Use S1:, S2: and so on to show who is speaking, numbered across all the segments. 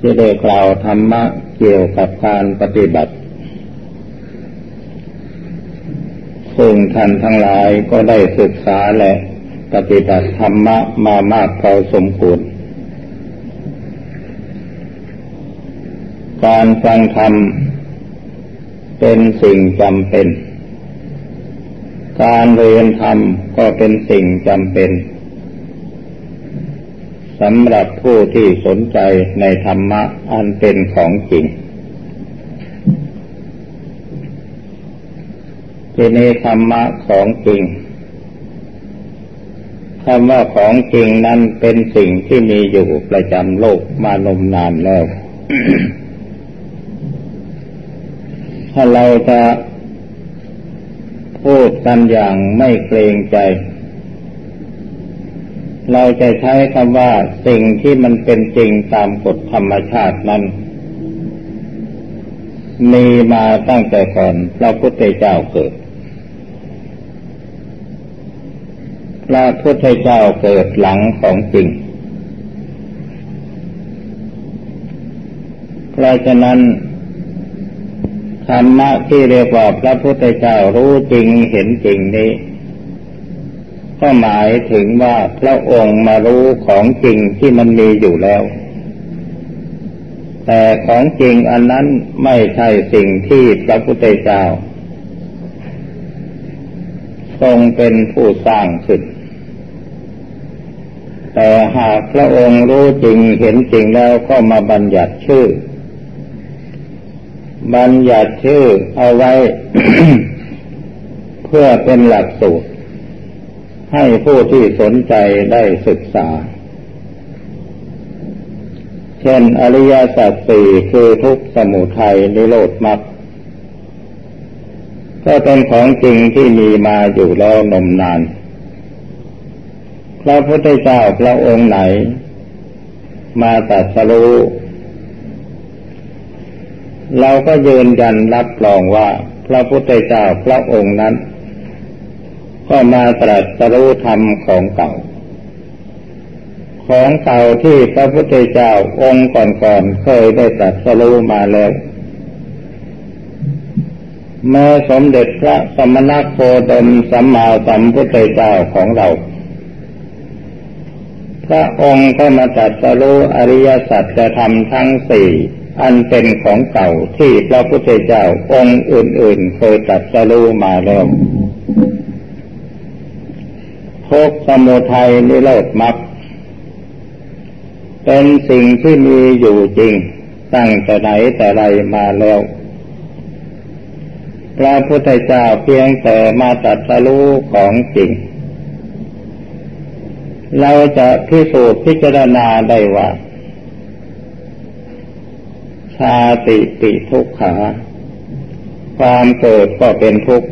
S1: ที่ได้กล่าวธรรมะเกี่ยวกับการปฏิบัติ ซึ่งท่านทั้งหลายก็ได้ศึกษาและปฏิบัติธรรมะมามากพอสมควร การฟังธรรมเป็นสิ่งจำเป็น การเรียนธรรมก็เป็นสิ่งจำเป็น สำหรับผู้ที่สนใจในธรรมะอันเป็นของจริง ที่นี้ธรรมะของจริงคำว่าของจริงนั้นเป็นสิ่งที่มีอยู่ประจำโลกมานมนานแล้ว ถ้าเราจะพูดกันอย่างไม่เกรงใจ เราจะใช้คำว่าสิ่งที่มันเป็นจริงตามกฎธรรมชาตินั้น มีมาตั้งแต่ก่อนพระพุทธเจ้าเกิด พระพุทธเจ้าเกิดหลังของจริง เพราะฉะนั้นธรรมะที่เรียกว่าพระพุทธเจ้ารู้จริงเห็นจริงนี้ ก็หมายถึงว่าพระองค์มารู้ของจริงที่มันมีอยู่แล้ว แต่ของจริงอันนั้นไม่ใช่สิ่งที่พระพุทธเจ้า ทรงเป็นผู้สร้างขึ้น แต่หากพระองค์รู้จริงเห็นจริงแล้วก็มาบัญญัติชื่อ บัญญัติชื่อเอาไว้ เพื่อเป็นหลักสูตร ให้ผู้ที่สนใจได้ศึกษา เช่นอริยสัจสี่คือทุกสมุทัยนิโรธมรรคก็เป็นของจริงที่มีมาอยู่แล้วนมนาน พระพุทธเจ้าพระองค์ไหน มาตัดสรู้เราก็ยืนยันรับรองว่าพระพุทธเจ้าพระองค์นั้น ก็มาตรัสรู้ธรรมของเก่า ของเก่าที่พระพุทธเจ้าองค์ก่อนๆเคยได้ตรัสรู้มาแล้วเมื่อสมเด็จพระสมณโคดมสัมมาสัมพุทธเจ้าของเรา พระองค์ก็มาตรัสรู้อริยสัจจะทำทั้งสี่อันเป็นของเก่าที่พระพุทธเจ้าองค์อื่นๆเคยตรัสรู้มาแล้ว ทุกสมุทัยนิโรธมรรคเป็นสิ่งที่มีอยู่จริงตั้งแต่ไหนแต่ไรมาแล้ว พระพุทธเจ้าเพียงแต่มาตัดสรู้ของจริง เราจะพิสูจน์พิจารณาได้ว่า ชาติปิทุกขา ความเกิดก็เป็นทุกข์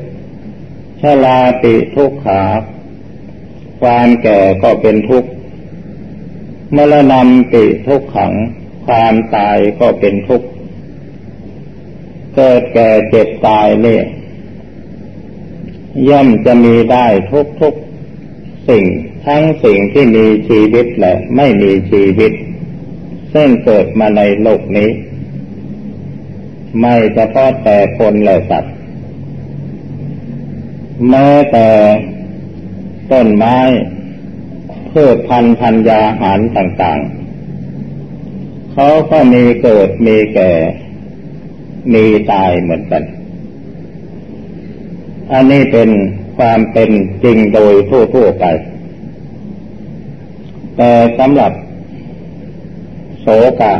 S1: ชลาปิทุกขา ความแก่ก็เป็นทุกข์มรณะปิทุกขัง ความตายก็เป็นทุกข์ เกิดแก่เจ็บตายเนี่ยย่อมจะมีได้ทุกทุกสิ่งทั้งสิ่งที่มีชีวิตและไม่มีชีวิต ซึ่งเกิดมาในโลกนี้ ไม่เฉพาะแต่คนและสัตว์แม้แต่ ต้นไม้พืชพันธุ์พันยาหารต่างๆ เขาก็มีเกิดมีแก่ มีตายเหมือนกัน อันนี้เป็นความเป็นจริงโดยทั่วๆไป แต่สำหรับ โศกะ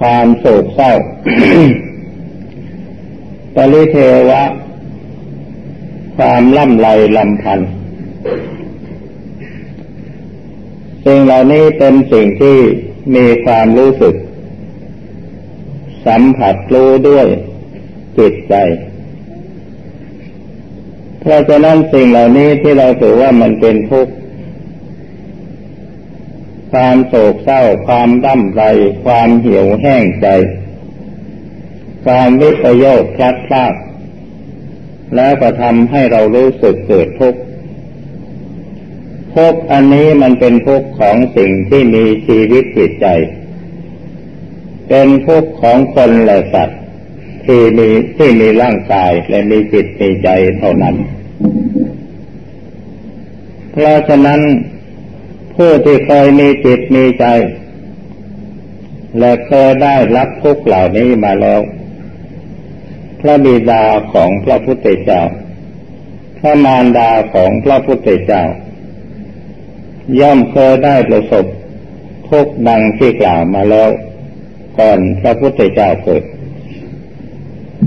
S1: ความโศกเศร้าปริเทวะ ความล่ำไรลำพันธ์ สิ่งเหล่านี้เป็นสิ่งที่มีความรู้สึก สัมผัสรู้ด้วยจิตใจ เพราะฉะนั้นสิ่งเหล่านี้ที่เราถือว่ามันเป็นทุกข์ความโศกเศร้า ความดั่มไรความเหี่ยวแห้งใจ ความวิปโยคพลัดพรากแล้วก็ทำให้เรารู้สึกเกิดทุกข์ ภพอันนี้มันเป็นภพของสิ่งที่มีชีวิตจิตใจ เป็นทุกข์ของคนและสัตว์ ที่มีที่มีร่างกายและมีจิตมีใจเท่านั้น เพราะฉะนั้นผู้ที่เคยมีจิตมีใจ และเคยได้รับทุกเหล่านี้มาแล้ว พระบิดาของพระพุทธเจ้า พระมารดาของพระพุทธเจ้า ย่อมเคยได้ประสบทุกดังที่กล่าวมาแล้ว ก่อนพระพุทธเจ้าเกิด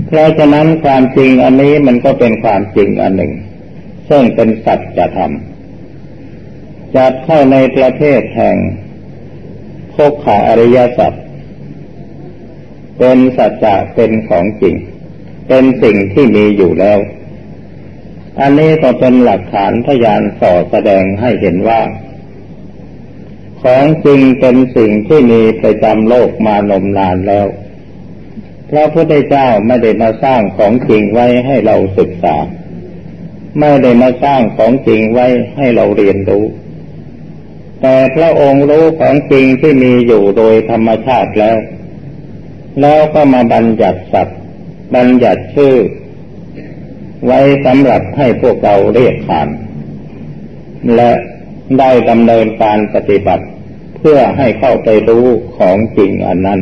S1: เพราะฉะนั้นความจริงอันนี้มันก็เป็นความจริงอันหนึ่ง ซึ่งเป็นสัจธรรมจัดเข้าในประเทศแห่งโคขาอริยสัจเป็นสัจจะเป็นของจริง เป็นสิ่งที่มีอยู่แล้ว อันนี้ก็เป็นหลักฐานพยานส่อแสดงให้เห็นว่า ของจริงเป็นสิ่งที่มีประจำโลกมานมนานแล้ว พระพุทธเจ้าไม่ได้มาสร้างของจริงไว้ให้เราศึกษา ไม่ได้มาสร้างของจริงไว้ให้เราเรียนรู้ แต่พระองค์รู้ของจริงที่มีอยู่โดยธรรมชาติแล้ว แล้วก็มาบัญญัติสัตว์บัญญัติชื่อ ไว้สำหรับให้พวกเราเรียกขานและ ได้ดำเนินการปฏิบัติ เพื่อให้เข้าไปรู้ของจริงอันนั้น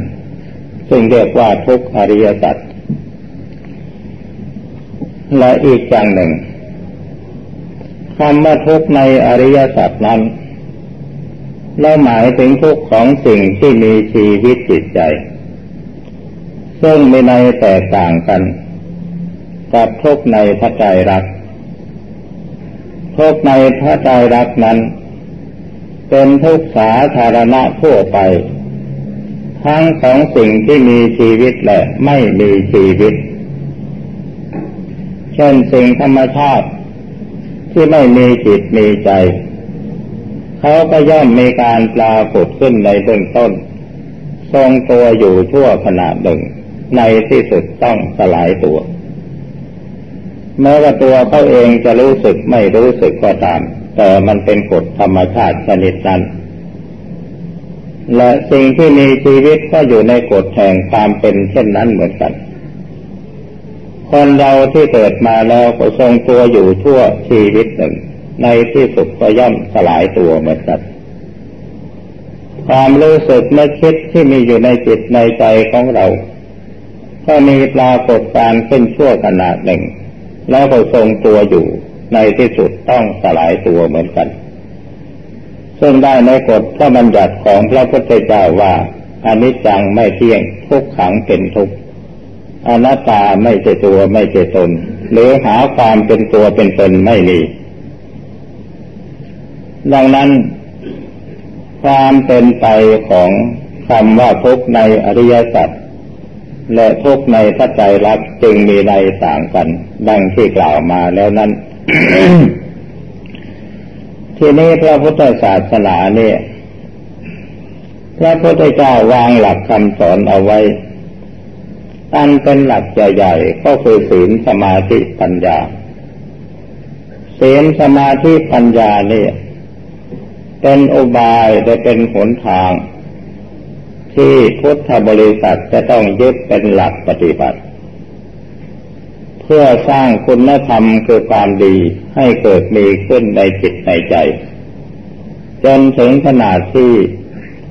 S1: ซึ่งเรียกว่าทุกอริยสัจและอีกอย่างหนึ่งคำว่าทุกในอริยสัจนั้นเราหมายถึงทุกของสิ่งที่มีชีวิตจิตใจ ซึ่งมีในแตกต่างกัน กับทุกในพระใจรัก ทุกในพระใจรักนั้น เป็นทุกสาธารณะทั่วไป ทั้งของสิ่งที่มีชีวิตและไม่มีชีวิต เช่นสิ่งธรรมชาติที่ไม่มีจิตมีใจ เขาก็ย่อมมีการปลากฏขึ้นในเบื้องต้น ทรงตัวอยู่ชั่วขณะหนึ่ง ในที่สุดต้องสลายตัว แม้ว่าตัวเขาเองจะรู้สึกไม่รู้สึกก็ตาม แต่มันเป็นกฎธรรมชาติชนิดนั้น และสิ่งที่มีชีวิตก็อยู่ในกฎแห่งความเป็นเช่นนั้นเหมือนกัน คนเราที่เกิดมาแล้วก็ทรงตัวอยู่ทั่วชีวิตหนึ่ง ในที่สุดก็ย่อมสลายตัวเหมือนกันความรู้สึกนึกคิดที่มีอยู่ในจิตในใจของเรา ก็มีปรากฏการขึ้นชั่วขนาดหนึ่ง แล้วก็ทรงตัวอยู่ในที่สุดต้องสลายตัวเหมือนกัน ซึ่งได้ในกฎพระบัญญัติของพระพุทธเจ้าว่าอนิจจังไม่เที่ยงทุกขังเป็นทุกข์อนัตตาไม่ใช่ตัวไม่ใช่ตน หรือหาความเป็นตัวเป็นตนไม่มี ดังนั้น ความเป็นไปของคำว่าทุกในอริยสัจ และทุกในพระใจรักจึงมีในต่างกัน ดังที่กล่าวมาแล้วนั้น ทีนี้พระพุทธศาสนาเนี่ยพระพุทธเจ้าวางหลักคำสอนเอาไว้ อันเป็นหลักใหญ่ๆก็คือศีลสมาธิปัญญา ศีลสมาธิปัญญาเนี่ยเป็นอุบายและเป็นหนทาง ที่พุทธบริษัทจะต้องยึดเป็นหลักปฏิบัติ เพื่อสร้างคุณธรรมคือความดีให้เกิดมีขึ้นในจิตในใจ จนถึงขนาดที่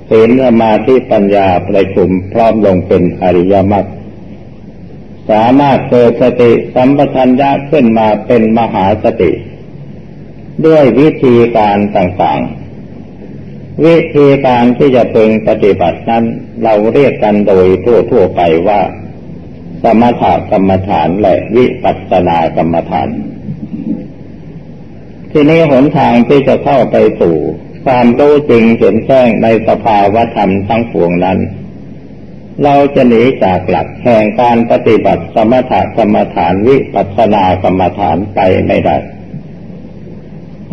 S1: ศีลสมาธิปัญญาประชุมพร้อมลงเป็นอริยมรรคสามารถเกิดสติสัมปชัญญะขึ้นมาเป็นมหาสติ ด้วยวิธีการต่างๆ วิธีการที่จะพึงปฏิบัตินั้น เราเรียกกันโดยทั่วๆไปว่า สมถกรรมฐานและวิปัสสนากรรมฐาน ทีนี้หนทางที่จะเข้าไปสู่ ความรู้จริงเห็นแจ้งในสภาวธรรมทั้งปวงนั้น เราจะหนีจากหลักแห่งการปฏิบัติสมถกรรมฐานวิปัสสนากรรมฐานไปไม่ได้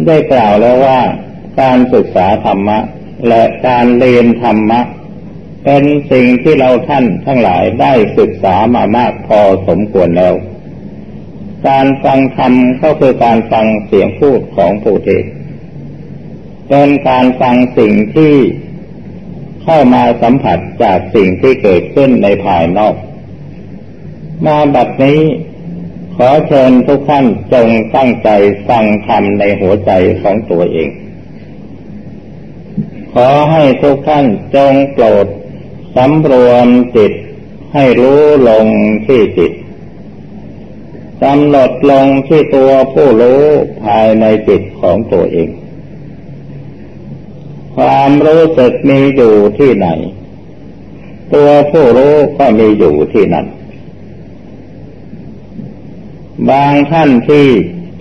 S1: ได้กล่าวแล้วว่า การศึกษาธรรมะ และการเรียนธรรมะ เป็นสิ่งที่เราท่านทั้งหลายได้ศึกษามามากพอสมควรแล้ว การฟังธรรมก็คือการฟังเสียงพูดของผู้เทศเป็นการฟังสิ่งที่เข้ามาสัมผัสจากสิ่งที่เกิดขึ้นในภายนอก มาบัดนี้ขอเชิญทุกท่านจงตั้งใจฟังธรรมในหัวใจของตัวเอง ขอให้ทุกท่านจงโปรดสำรวมจิตให้รู้ลงที่จิตกำหนดลงที่ตัวผู้รู้ภายในจิตของตัวเอง ความรู้สึกมีอยู่ที่ไหน ตัวผู้รู้ก็มีอยู่ที่นั่น บางท่านที่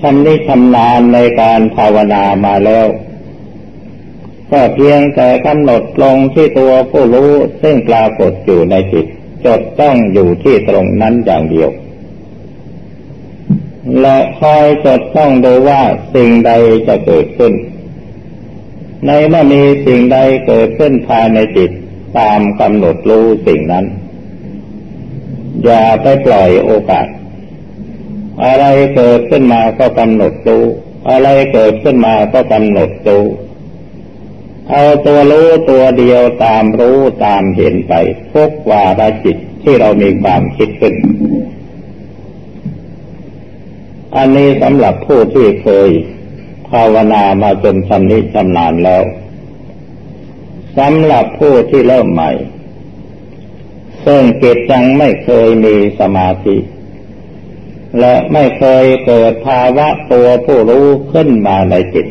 S1: ชำนิชำนาญในการภาวนามาแล้ว ก็เพียงแต่กำหนดลงที่ตัวผู้รู้ซึ่งปรากฏอยู่ในจิต จดต้องอยู่ที่ตรงนั้นอย่างเดียว และคอยจดต้องดูว่าสิ่งใดจะเกิดขึ้น ในเมื่อมีสิ่งใดเกิดขึ้นภายในจิตตามกำหนดรู้สิ่งนั้น อย่าไปปล่อยโอกาส อะไรเกิดขึ้นมาก็กำหนดรู้ อะไรเกิดขึ้นมาก็กำหนดรู้ เอาตัวรู้ตัวเดียวตามรู้ตามเห็นไปทุกวาระจิตที่เรามีความคิดขึ้น อันนี้สำหรับผู้ที่เคยภาวนามาจนชำนิชำนาญแล้วสำหรับผู้ที่เริ่มใหม่ ซึ่งจิตยังไม่เคยมีสมาธิ และไม่เคยเกิดภาวะตัวผู้รู้ขึ้นมาในจิต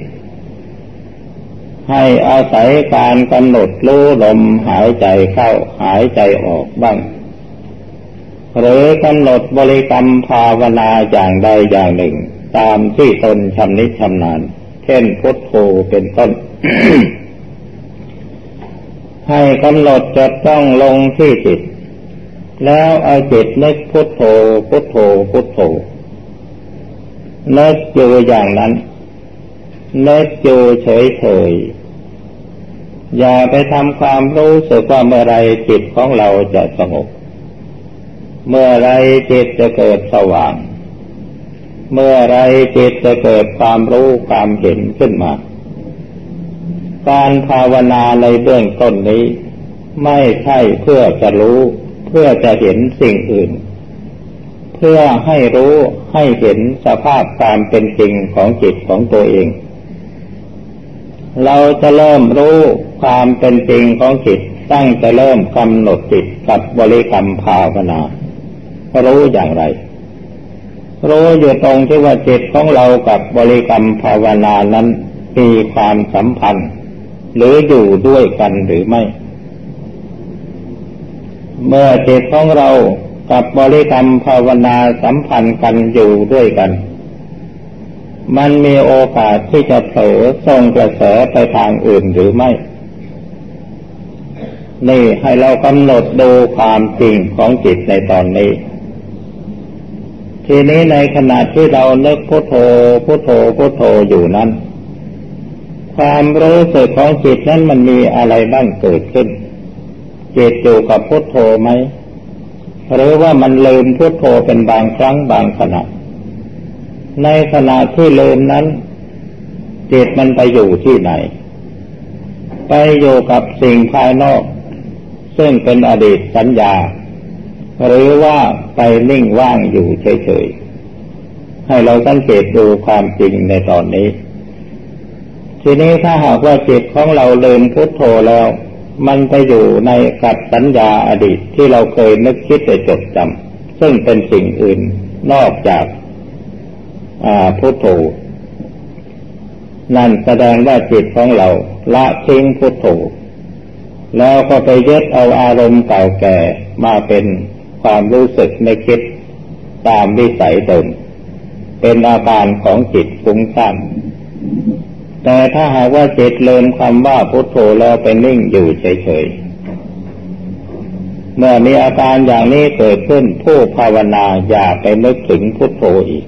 S1: ให้อาศัยการกำหนดรู้ลมหายใจเข้าหายใจออกบ้าง หรือกำหนดบริกรรมภาวนาอย่างใดอย่างหนึ่ง ตามที่ตนชำนิชำนาญ เช่นพุทโธเป็นต้น ให้กำหนดจดต้องลงที่จิต แล้วเอาจิตนึกพุทโธพุทโธพุทโธนึกอยู่อย่างนั้นนึกอยู่เฉยเฉย อย่าไปทำความรู้สึกว่าเมื่อไรจิตของเราจะสงบ เมื่อไรจิตจะเกิดสว่าง เมื่อไรจิตจะเกิดความรู้ความเห็นขึ้นมา การภาวนาในเบื้องต้นนี้ ไม่ใช่เพื่อจะรู้เพื่อจะเห็นสิ่งอื่น เพื่อให้รู้ให้เห็นสภาพความเป็นจริงของจิตของตัวเอง เราจะเริ่มรู้ ความเป็นจริงของจิตตั้งแต่เริ่มกำหนดจิตกับบริกรรมภาวนา รู้อย่างไร รู้อยู่ตรงที่ว่าจิตของเรากับบริกรรมภาวนานั้นมีความสัมพันธ์ หรืออยู่ด้วยกันหรือไม่ เมื่อจิตของเรากับบริกรรมภาวนาสัมพันธ์กันอยู่ด้วยกัน มันมีโอกาสที่จะเผลอส่งกระแสไปทางอื่นหรือไม่ นี่ให้เรากำหนดดูความจริงของจิตในตอนนี้ ทีนี้ในขณะที่เราเลิกพุทโธพุทโธพุทโธอยู่นั้น ความรู้สึกของจิตนั้นมันมีอะไรบ้างเกิดขึ้น จิตอยู่กับพุทโธไหมหรือว่ามันลืมพุทโธเป็นบางครั้งบางขณะ ในขณะที่ลืมนั้น จิตมันไปอยู่ที่ไหน ไปอยู่กับสิ่งภายนอก ซึ่งเป็นอดีตสัญญา หรือว่าไปนิ่งว่างอยู่เฉยๆ ให้เราสังเกตดูความจริงในตอนนี้ ทีนี้ถ้าหากว่าจิตของเราเลิมพุทโธแล้ว มันไปอยู่ในกับสัญญาอดีตที่เราเคยนึกคิดไปจดจำซึ่งเป็นสิ่งอื่นนอกจากพุทโธนั่นแสดงว่าจิตของเราละทิ้งพุทโธ แล้วก็ไปยึดเอาอารมณ์เก่าแก่มาเป็นความรู้สึกในคิดตามวิสัยเดิมเป็นอาการของจิตฟุ้งซ่านแต่ถ้าหากว่าจิตเลิมคำว่าพุทโธแล้วไปนิ่งอยู่เฉยๆ เมื่อมีอาการอย่างนี้เกิดขึ้นผู้ภาวนาอย่าไปนึกถึงพุทโธอีก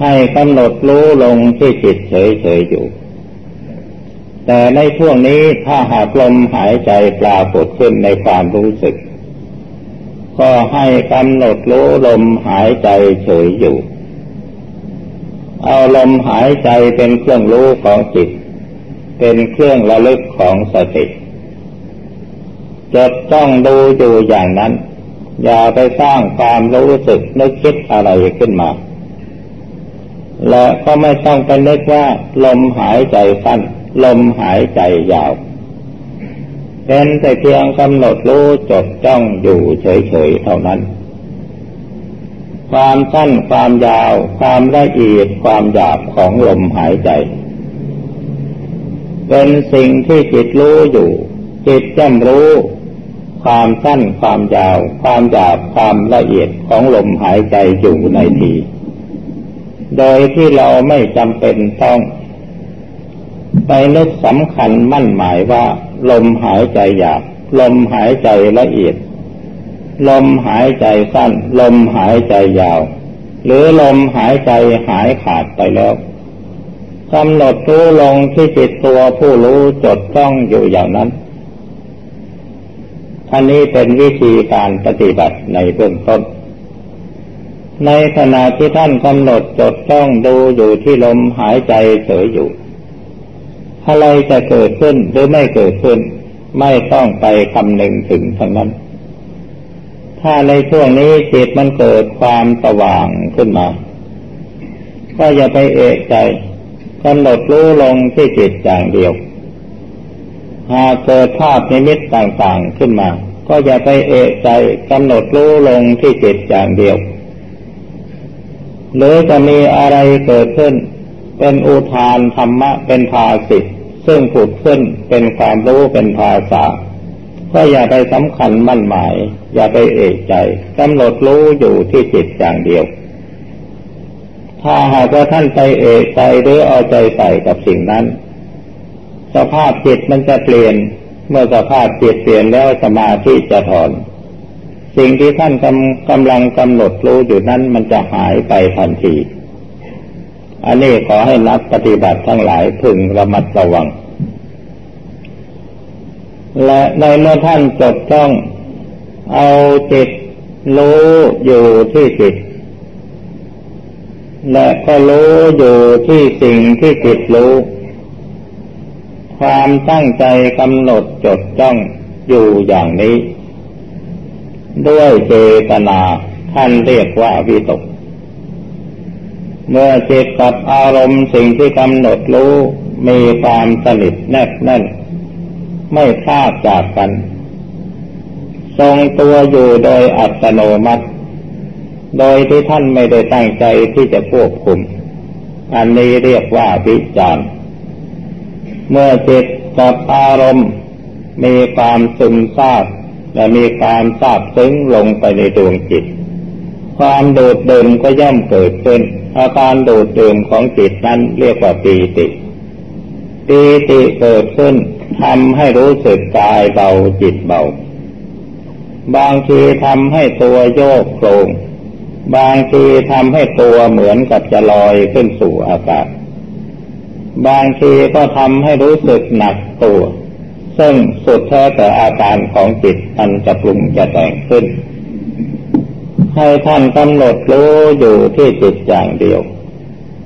S1: ให้กำหนดรู้ลงที่จิตเฉยๆอยู่ แต่ในช่วงนี้ถ้าหากลมหายใจปรากฏขึ้นในความรู้สึก ก็ให้กำหนดรู้ลมหายใจเฉยอยู่ เอาลมหายใจเป็นเครื่องรู้ของจิต เป็นเครื่องระลึกของสติจดจ้องดูอยู่อย่างนั้น อย่าไปสร้างความรู้สึกนึกคิดอะไรขึ้นมา และก็ไม่ต้องไปนึกว่าลมหายใจสั้น ลมหายใจยาว เป็นแต่เพียงกำหนดรู้จดจ้องอยู่เฉยๆเท่านั้น ความสั้นความยาว ความละเอียดความหยาบของลมหายใจ เป็นสิ่งที่จิตรู้อยู่ จิตย่อมรู้ ความสั้นความยาว ความหยาบความละเอียดของลมหายใจอยู่ในทีโดยที่เราไม่จำเป็นต้อง ไปนึกสำคัญมั่นหมายว่า ลมหายใจหยาบลมหายใจละเอียด ลมหายใจสั้น ลมหายใจยาว หรือลมหายใจหายขาดไปแล้วกำหนดรู้ลงที่จิตตัวผู้รู้จดจ้องอยู่อย่างนั้นอันนี้เป็นวิธีการปฏิบัติในเบื้องต้น ในขณะที่ท่านกำหนดจดจ้องดูอยู่ที่ลมหายใจเฉยอยู่ อะไรจะเกิดขึ้นหรือไม่เกิดขึ้น ไม่ต้องไปคำนึงถึงทั้งนั้น ถ้าในช่วงนี้จิตมันเกิดความสว่างขึ้นมา ก็อย่าไปเอะใจกำหนดรู้ลงที่จิตอย่างเดียว หากเกิดภาพนิมิตต่างๆขึ้นมา ก็อย่าไปเอะใจกำหนดรู้ลงที่จิตอย่างเดียว หรือจะมีอะไรเกิดขึ้น เป็นอุทานธรรมะเป็นภาสิท ซึ่งผุดขึ้นเป็นความรู้เป็นภาษา ก็อย่าไปสำคัญมั่นหมาย อย่าไปเอะใจกำหนดรู้อยู่ที่จิตอย่างเดียว ถ้าหากว่าท่านไปเอะใจหรือเอาใจใส่กับสิ่งนั้น สภาพจิตมันจะเปลี่ยนเมื่อสภาพจิตเปลี่ยนแล้วสมาธิจะถอน สิ่งที่ท่านกำกำลังกำหนดรู้อยู่นั้นมันจะหายไปทันทีอันนี้ขอให้นักปฏิบัติทั้งหลายพึงระมัดระวัง และในเมื่อท่านจดต้องเอาจิตรู้อยู่ที่จิต และก็รู้อยู่ที่สิ่งที่จิตรู้ ความตั้งใจกำหนดจดจ้องอยู่อย่างนี้ ด้วยเจตนาท่านเรียกว่าวิตก เมื่อจิตกับอารมณ์สิ่งที่กำหนดรู้มีความสนิทแนบแน่น ไม่พลาดจากกัน ทรงตัวอยู่โดยอัตโนมัติ โดยที่ท่านไม่ได้ตั้งใจที่จะควบคุม อันนี้เรียกว่าวิจารณ์เมื่อจิตกับอารมณ์ มีความซึมซาบและมีความซาบซึ้งลงไปในดวงจิต ความโดดเด่นก็ย่อมเกิดขึ้น อาการโดดเด่นของจิตนั้นเรียกว่าปีติปีติเกิดขึ้น ทำให้รู้สึกกายเบาจิตเบา บางทีทำให้ตัวโยกโครง บางทีทำให้ตัวเหมือนกับจะลอยขึ้นสู่อากาศ บางทีก็ทำให้รู้สึกหนักตัว ซึ่งสุดแท้แต่อาการของจิตมันจะปรุงจะแต่งขึ้น ให้ท่านกำหนดรู้อยู่ที่จิตอย่างเดียว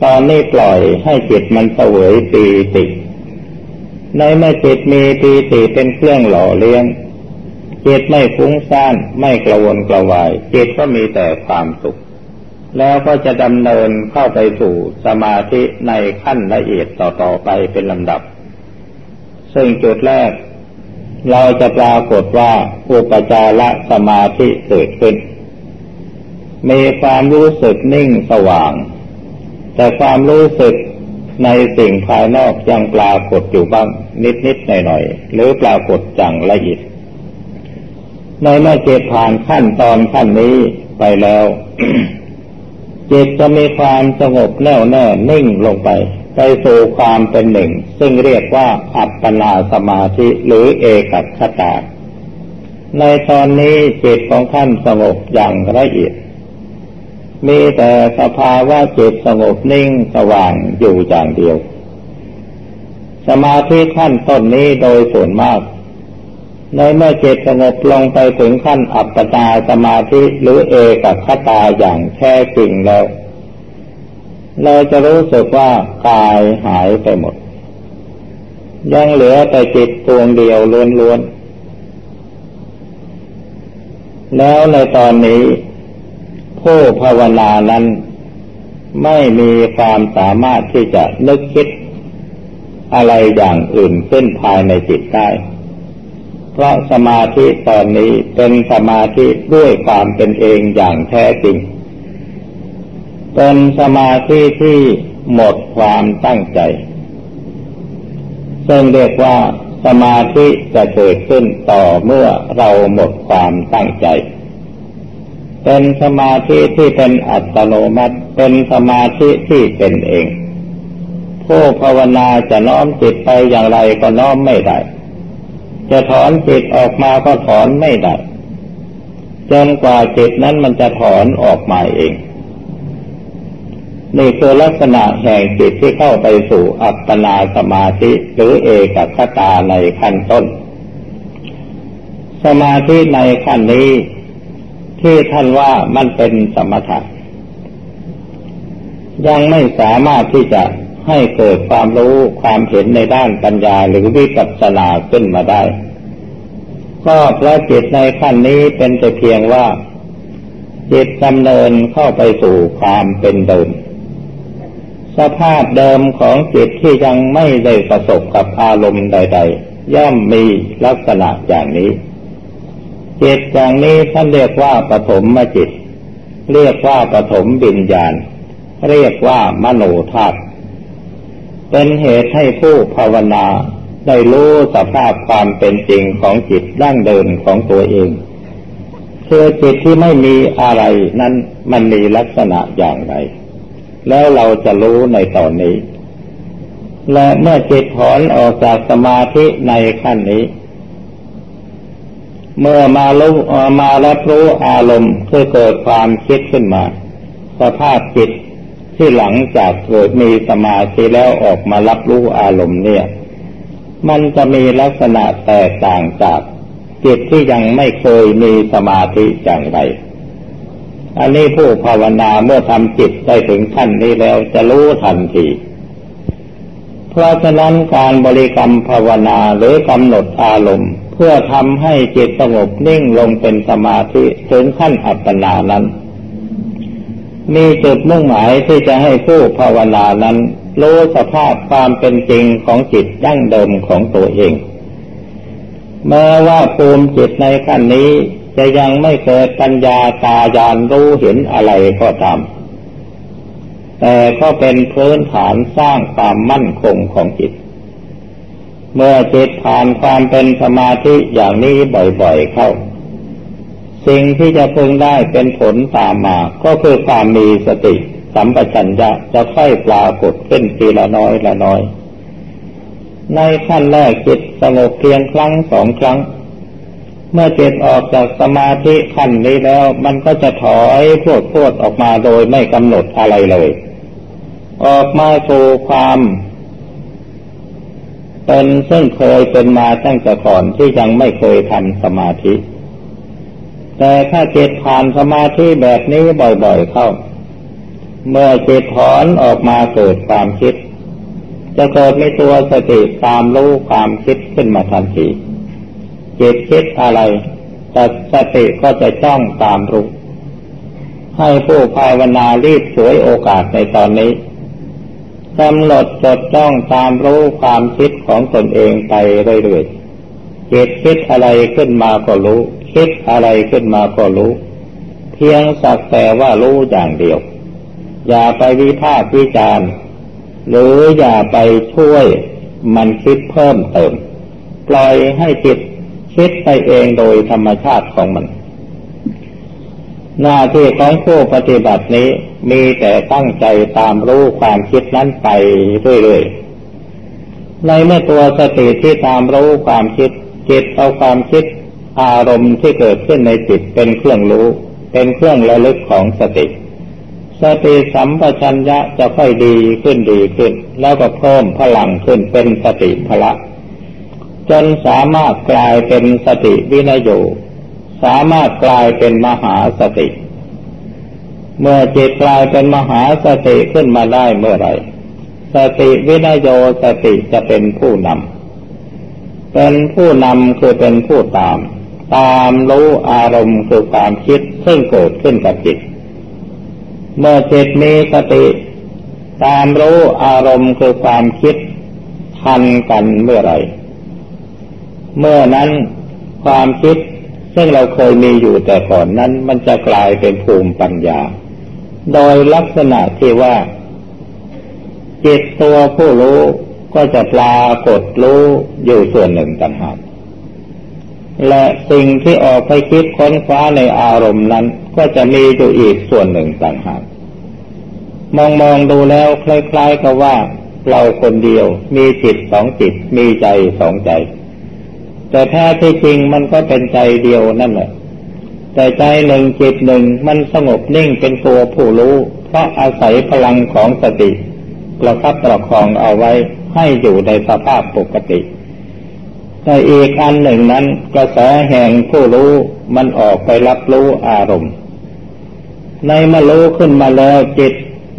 S1: ตอนนี้ปล่อยให้จิตมันเสวยปีติ ในเมื่อจิตมีปีติเป็นเครื่องหล่อเลี้ยง จิตไม่ฟุ้งซ่านไม่กระวนกระวาย จิตก็มีแต่ความสุข แล้วก็จะดำเนินเข้าไปสู่สมาธิในขั้นละเอียดต่อๆไปเป็นลำดับ ซึ่งจุดแรก เราจะปรากฏว่าอุปจารสมาธิเกิดขึ้น มีความรู้สึกนิ่งสว่าง แต่ความรู้สึก ในสิ่งภายนอกยังปรากฏอยู่บ้างนิดๆหน่อยๆหรือปรากฏจังละเอียดในเมื่อเจตผ่านขั้นตอนขั้นนี้ไปแล้วจิตจะมีความสงบแน่วแน่นิ่งลงไป ไปสู่ความเป็นหนึ่ง ซึ่งเรียกว่าอัปปนาสมาธิหรือเอกัคตาในตอนนี้จิตของท่านสงบอย่างละเอียด มีแต่สภาวะจิตสงบนิ่งสว่างอยู่อย่างเดียว สมาธิขั้นต้นนี้โดยส่วนมากในเมื่อจิตสงบลงไปถึงขั้นอัปปตาสมาธิหรือเอกัคตาอย่างแท้จริงแล้ว เราจะรู้สึกว่ากายหายไปหมด ยังเหลือแต่จิตดวงเดียวล้วนๆแล้วในตอนนี้ ผู้ภาวนานั้นไม่มีความสามารถที่จะนึกคิดอะไรอย่างอื่นขึ้นภายในจิตได้เพราะสมาธิตอนนี้เป็นสมาธิด้วยความเป็นเองอย่างแท้จริง เป็นสมาธิที่หมดความตั้งใจ ซึ่งเรียกว่าสมาธิจะเกิดขึ้นต่อเมื่อเราหมดความตั้งใจ เป็นสมาธิที่เป็นอัตโนมัติ เป็นสมาธิที่เป็นเอง ผู้ภาวนาจะน้อมจิตไปอย่างไรก็น้อมไม่ได้ จะถอนจิตออกมาก็ถอนไม่ได้ จนกว่าจิตนั้นมันจะถอนออกมาเอง นี่คือลักษณะแห่งจิตที่เข้าไปสู่อัปปนาสมาธิหรือเอกคตาในขั้นต้น สมาธิในขั้นนี้ ที่ท่านว่ามันเป็นสมถะยังไม่สามารถที่จะให้เกิดความรู้ความเห็นในด้านปัญญาหรือวิปัสสนาขึ้นมาได้ ก็เพราะจิตในขั้นนี้เป็นแต่เพียงว่า จิตดำเนินเข้าไปสู่ความเป็นเดิม สภาพเดิมของจิตที่ยังไม่ได้ประสบกับอารมณ์ใด ๆ ย่อมมีลักษณะอย่างนี้ จิตอย่างนี้ท่านเรียกว่าปฐมมจิต เรียกว่าปฐมบิญญาณ เรียกว่ามโนธาตุเป็นเหตุให้ผู้ภาวนาได้รู้สภาพความเป็นจริงของจิตดั้งเดิมของตัวเองคือจิตที่ไม่มีอะไรนั้นมันมีลักษณะอย่างไร แล้วเราจะรู้ในตอนนี้ และเมื่อจิตถอนออกจากสมาธิในขั้นนี้ เมื่อมารู้มารับรู้อารมณ์คือเกิดความคิดขึ้นมา สภาพจิตที่หลังจากเกิดมีสมาธิแล้วออกมารับรู้อารมณ์เนี่ย มันจะมีลักษณะแตกต่างจากจิตที่ยังไม่เคยมีสมาธิอย่างไร อันนี้ผู้ภาวนาเมื่อทำจิตได้ถึงขั้นนี้แล้วจะรู้ทันที เพราะฉะนั้นการบริกรรมภาวนาหรือกำหนดอารมณ์ เพื่อทำให้จิตสงบนิ่งลงเป็นสมาธิถึงขั้นอัปปนานั้น มีจุดมุ่งหมายที่จะให้ผู้ภาวนานั้น รู้สภาพความเป็นจริงของจิตดั้งเดิมของตัวเองแม้ว่าภูมิจิตในขั้นนี้จะยังไม่เกิดปัญญาตาญาณรู้เห็นอะไรก็ตาม แต่ก็เป็นพื้นฐานสร้างความมั่นคงของจิต เมื่อจิตผ่านความเป็นสมาธิอย่างนี้บ่อยๆเข้า สิ่งที่จะพึงได้เป็นผลตามมา ก็คือความมีสติ สัมปชัญญะจะค่อยปรากฏขึ้นทีละน้อยละน้อย ในขั้นแรกจิตสงบเพียงครั้งสองครั้ง เมื่อจิตออกจากสมาธิขั้นนี้แล้ว มันก็จะถอยพวดพวดออกมาโดยไม่กำหนดอะไรเลย ออกมาสู่ความ เป็นซึ่งเคยเป็นมาตั้งแต่ก่อนที่ยังไม่เคยทำสมาธิ แต่ถ้าจิตผ่านสมาธิแบบนี้บ่อยๆเข้า เมื่อจิตถอนออกมาเกิดความคิด จะเกิดมีตัวสติตามรู้ความคิดขึ้นมาทันทีจิตคิดอะไร แต่สติก็จะจ้องตามรู้ให้ผู้ภาวนารีบสวยโอกาสในตอนนี้ กำหนดจดจ้องตามรู้ความคิดของตนเองไปเรื่อยๆจิตคิดอะไรขึ้นมาก็รู้ คิดอะไรขึ้นมาก็รู้ เพียงสักแต่ว่ารู้อย่างเดียว อย่าไปวิพากษ์วิจารณ์ หรืออย่าไปช่วยมันคิดเพิ่มเติม ปล่อยให้จิตคิดไปเองโดยธรรมชาติของมัน หน้าที่ของผู้ปฏิบัตินี้มีแต่ตั้งใจตามรู้ความคิดนั้นไปเรื่อยๆ ในเมื่อตัวสติที่ตามรู้ความคิดจิตเอาความคิดอารมณ์ที่เกิดขึ้นในจิตเป็นเครื่องรู้ เป็นเครื่องระลึกของสติ สติสัมปชัญญะจะค่อยดีขึ้นดีขึ้น แล้วก็เพิ่มพลังขึ้นเป็นสติพละ จนสามารถกลายเป็นสติวินโย สามารถกลายเป็นมหาสติ เมื่อจิตกลายเป็นมหาสติขึ้นมาได้เมื่อไรสติวินโยสติจะเป็นผู้นำ เป็นผู้นำคือเป็นผู้ตาม ตามรู้อารมณ์คือความคิดซึ่งเกิดขึ้นกับจิต เมื่อจิตมีสติ ตามรู้อารมณ์คือความคิดทันกันเมื่อไร เมื่อนั้นความคิด ซึ่งเราเคยมีอยู่แต่ก่อนนั้นมันจะกลายเป็นภูมิปัญญา โดยลักษณะที่ว่า จิตตัวผู้รู้ก็จะปรากฏรู้อยู่ส่วนหนึ่งต่างหากและสิ่งที่ออกไปคิดค้นคว้าในอารมณ์นั้น ก็จะมีอยู่อีกส่วนหนึ่งต่างหากมองมองดูแล้วคล้ายๆกับว่า เราคนเดียวมีจิตสองจิตมีใจสองใจ แต่แท้ที่จริงมันก็เป็นใจเดียวนั่นแหละ แต่ใจหนึ่งจิตหนึ่งมันสงบนิ่งเป็นตัวผู้รู้ เพราะอาศัยพลังของสติประคับประคองเอาไว้ให้อยู่ในสภาพปกติ แต่อีกอันหนึ่งนั้นกระแสแห่งผู้รู้มันออกไปรับรู้อารมณ์ ในเมื่อรู้ขึ้นมาแล้วจิต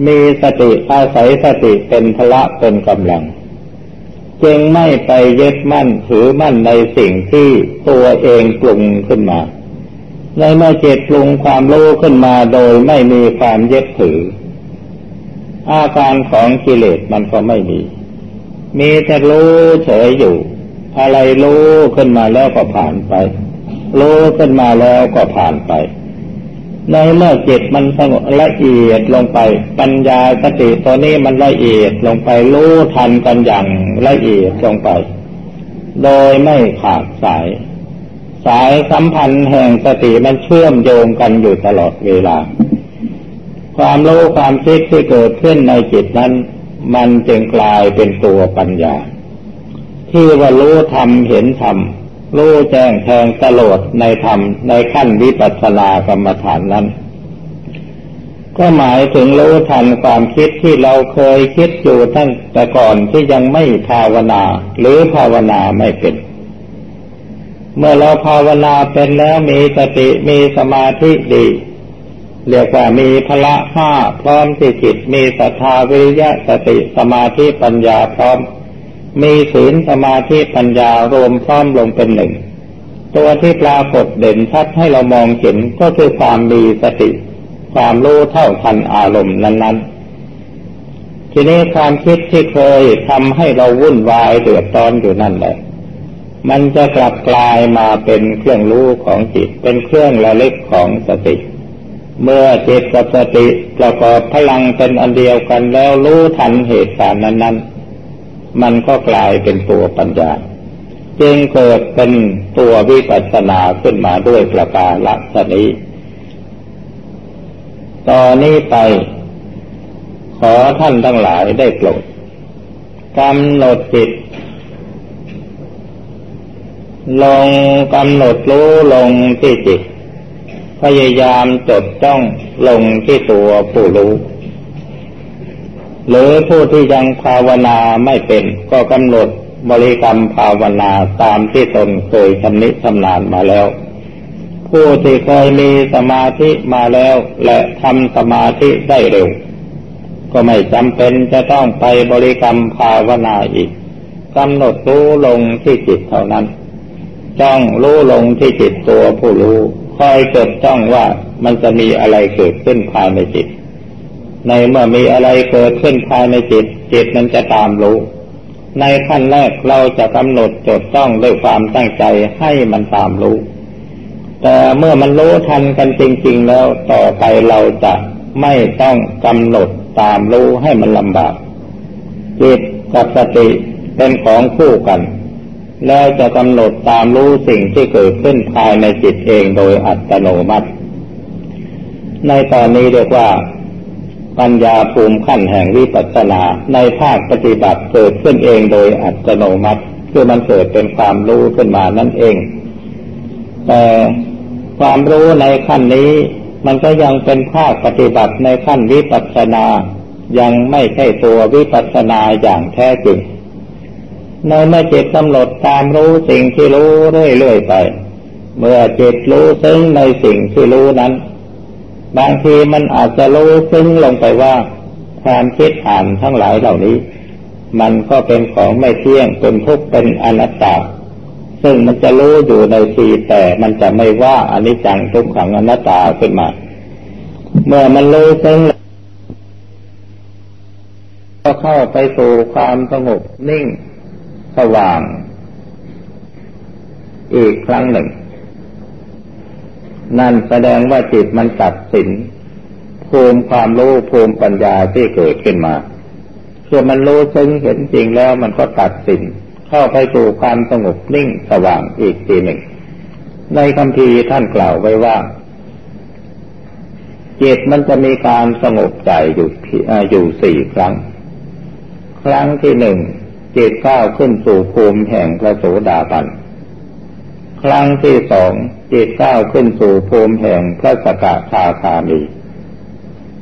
S1: มีสติอาศัยสติเป็นพละเป็นกำลัง จึงไม่ไปยึดมั่นถือมั่นในสิ่งที่ตัวเองปรุงขึ้นมา ในเมื่อจิตปรุงความรู้ขึ้นมาโดยไม่มีความยึดถือ อาการของกิเลสมันก็ไม่มี มีแต่รู้เฉยอยู่ อะไรรู้ขึ้นมาแล้วก็ผ่านไป รู้ขึ้นมาแล้วก็ผ่านไป ในเมื่อจิตมันสงบละเอียดลงไป ปัญญาสติตัวนี้มันละเอียดลงไปรู้ทันกันอย่างละเอียดลงไป โดยไม่ขาดสาย สายสัมพันธ์แห่งสติมันเชื่อมโยงกันอยู่ตลอดเวลา ความรู้ความคิดที่เกิดขึ้นในจิตนั้น มันจึงกลายเป็นตัวปัญญา ที่ว่ารู้ธรรมเห็นธรรม รู้แจ้งแทงตลอดในธรรมในขั้นวิปัสสนากรรมฐานนั้น ก็หมายถึงรู้ทันความคิดที่เราเคยคิดอยู่ตั้งแต่ก่อนที่ยังไม่ภาวนา หรือภาวนาไม่เป็น เมื่อเราภาวนาเป็นแล้วมีสติมีสมาธิดีเรียกว่ามีพละห้าพร้อมที่จิตมีศรัทธาวิริยะสติสมาธิปัญญาพร้อม มีศีลสมาธิปัญญารวมพร้อมลงเป็นหนึ่ง ตัวที่ปรากฏเด่นชัดให้เรามองเห็นก็คือความมีสติ ความรู้เท่าทันอารมณ์นั้น ๆ ทีนี้ความคิดที่เคยทำให้เราวุ่นวายเดือดร้อนอยู่นั่นแหละมันจะกลับกลายมาเป็นเครื่องรู้ของจิต เป็นเครื่องระลึกของสติ เมื่อจิตกับสติประกอบพลังเป็นอันเดียวกันแล้วรู้ทันเหตุการณ์นั้นๆ มันก็กลายเป็นตัวปัญญา จึงเกิดเป็นตัววิปัสสนาขึ้นมาด้วยประการลักษณีตอนนี้ไป ขอท่านทั้งหลายได้โปรดกำหนดจิตลงกำหนดรู้ลงที่จิต พยายามจดจ้องลงที่ตัวผู้รู้ หรือผู้ที่ยังภาวนาไม่เป็น ก็กำหนดบริกรรมภาวนาตามที่ตนเคยชำนิชำนาญมาแล้ว ผู้ที่เคยมีสมาธิมาแล้วและทำสมาธิได้เร็ว ก็ไม่จำเป็นจะต้องไปบริกรรมภาวนาอีกกำหนดรู้ลงที่จิตเท่านั้น จ้องรู้ลงที่จิตตัวผู้รู้คอยจดจ้องว่ามันจะมีอะไรเกิดขึ้นภายในจิต ในเมื่อมีอะไรเกิดขึ้นภายในจิต จิตนั้นจะตามรู้ ในขั้นแรกเราจะกำหนดจดต้องด้วยความตั้งใจให้มันตามรู้ แต่เมื่อมันรู้ทันกันจริง ๆ แล้วต่อไปเราจะไม่ต้องกำหนดตามรู้ให้มันลำบาก จิตกับสติเป็นของคู่กัน แล้วจะกำหนดตามรู้สิ่งที่เกิดขึ้นภายในจิตเองโดยอัตโนมัติ ในตอนนี้เรียกว่า ปัญญาภูมิขั้นแห่งวิปัสสนาในภาคปฏิบัติเกิดขึ้นเองโดยอัตโนมัติคือมันเกิดเป็นความรู้ขึ้นมานั่นเอง แต่ความรู้ในขั้นนี้มันก็ยังเป็นภาคปฏิบัติในขั้นวิปัสสนา ยังไม่ใช่ตัววิปัสสนาอย่างแท้จริงในเมื่อจิตกำหนดตามรู้สิ่งที่รู้เรื่อยๆไป เมื่อจิตรู้ซึ้งในสิ่งที่รู้นั้น บางทีมันอาจจะรู้ซึ้งลงไปว่าความคิดอ่านทั้งหลายเหล่านี้ มันก็เป็นของไม่เที่ยงเป็นทุกข์เป็นอนัตตา ซึ่งมันจะรู้อยู่ในทีแต่มันจะไม่ว่าอนิจจังทุกขังอนัตตาขึ้นมา เมื่อมันรู้ซึ่งก็เข้าไปสู่ความสงบนิ่ง สว่าง อีกครั้งหนึ่ง นั่นแสดงว่าจิตมันตัดสิน ภูมิความรู้ภูมิปัญญาที่เกิดขึ้นมาคือมันรู้ซึ่งเห็นจริงแล้วมันก็ตัดสิน เข้าไปสู่ความสงบนิ่งสว่างอีกทีหนึ่ง ในคำพีท่านกล่าวไว้ว่าจิตมันจะมีการสงบใจอยู่อยู่สี่ครั้ง ครั้งที่หนึ่งจิตก้าวขึ้นสู่ภูมิแห่งพระโสดาบัน ครั้งที่สองจิตก้าวขึ้นสู่ภูมิแห่งพระสกทาคามี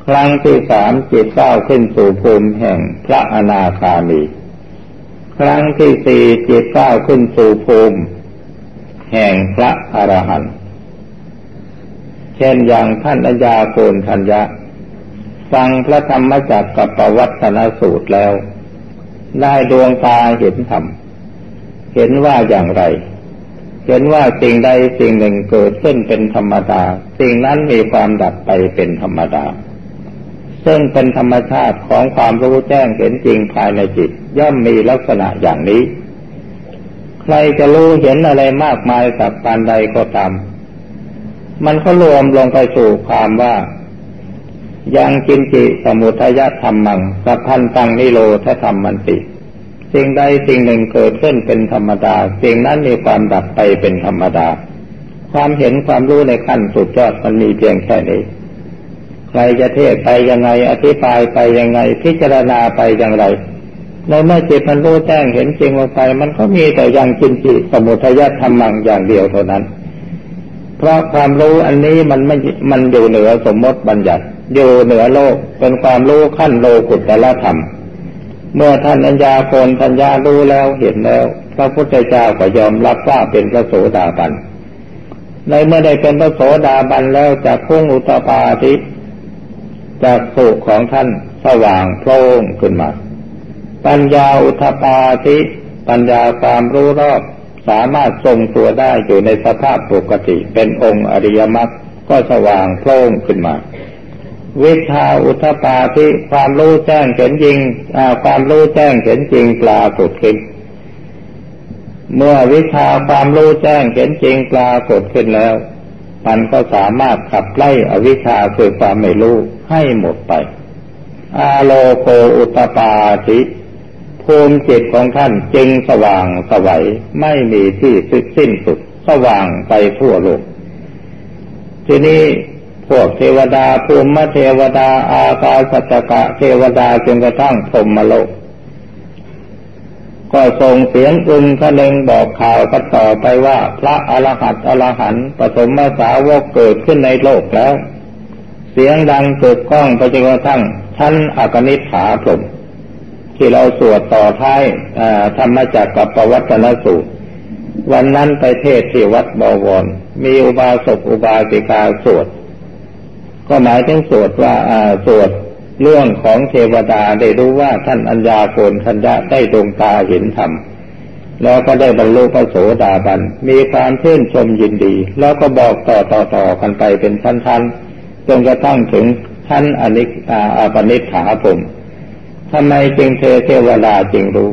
S1: ครั้งที่สามจิตก้าวขึ้นสู่ภูมิแห่งพระอนาคามี ครั้งที่สี่จิตก้าวขึ้นสู่ภูมิ แห่งพระอรหันต์เช่นอย่างท่านอาญาโกนทัญญะ ฟังพระธรรมจักรกับปวัตนสูตรแล้ว ได้ดวงตาเห็นธรรม เห็นว่าอย่างไร เห็นว่าสิ่งใดสิ่งหนึ่งเกิดขึ้นเป็นธรรมดา สิ่งนั้นมีความดับไปเป็นธรรมดา ซึ่งเป็นธรรมชาติของความรู้แจ้งเห็นจริงภายในจิต ย่อมมีลักษณะอย่างนี้ ใครจะรู้เห็นอะไรมากมายสักปานใดก็ตาม มันก็รวมลงไปสู่ความว่ายังกินจิสมุทยธรรมังสัพพันตังนิโรธธรรมมันติ สิ่งใดสิ่งหนึ่งเกิดขึ้นเป็นธรรมดา สิ่งนั้นมีความดับไปเป็นธรรมดา ความเห็นความรู้ในขั้นสุดยอดมันมีเพียงแค่นี้ ใครจะเทศไปยังไงอธิบายไปยังไง พิจารณาไปอย่างไร ในเมื่อจิตมันรู้แจ้งเห็นจริงลงไป มันก็มีแต่ยังกินจิสมุทยธรรมังอย่างเดียวเท่านั้น เพราะความรู้อันนี้มันไม่มันอยู่เหนือสมมติบัญญัติ อยู่เหนือโลกเป็นความรู้ขั้นโลกุตละธรรม เมื่อท่านอัญญาโกนทัญญารู้แล้วเห็นแล้ว พระพุทธเจ้าก็ยอมรับว่าเป็นพระโสดาบัน ในเมื่อได้เป็นพระโสดาบันแล้วจากพุ่งอุตปาทิจากสุขของท่านสว่างโพล่งขึ้นมา ปัญญาอุทปาทิปัญญาความรู้รอบสามารถทรงตัวได้อยู่ในสภาพปกติเป็นองค์อริยมรรคก็สว่างโพล่งขึ้นมา วิชาอุทปาทิความรู้แจ้งเห็นจริงความรู้แจ้งเห็นจริงปลากฏขึ้น เมื่อวิชาความรู้แจ้งเห็นจริงปลากฏขึ้นแล้ว มันก็สามารถขับไล่อวิชชาคือความไม่รู้ให้หมดไป อาโลโกอุตปาทิภูมิจิตของท่านจึงสว่างสวัยไม่มีที่สิ้นสุดสว่างไปทั่วโลกทีนี้ พวกเทวดาภูมิเทวดา อากาสัจกะเทวดาจนกระทั่งพรมโลก ก็ส่งเสียงอึงคะนึงบอกข่าวกันต่อไปว่า พระอรหัตอรหันต์ปฐมสาวกเกิดขึ้นในโลกแล้ว เสียงดังเกิดก้องไปจนกระทั่งท่านอากนิษฐาพรมที่เราสวดต่อท้ายธรรมจักรกับปวัตนสูตร วันนั้นไปเทศที่วัดบวร มีอุบาสกอุบาสิกาสวด ก็หมายถึงสวดว่าสวดเรื่องของเทวดาได้รู้ว่าท่านอัญญาโกนทัญญาได้ดวงตาเห็นธรรมแล้วก็ได้บรรลุพระโสดาบัน มีความเชื่นชมยินดี แล้วก็บอกต่อต่อต่อกันไปเป็นชั้นๆจนกระทั่งถึงท่านอนิกอาปนิฐาผมทำไมจึงเทเทวดาจึงรู้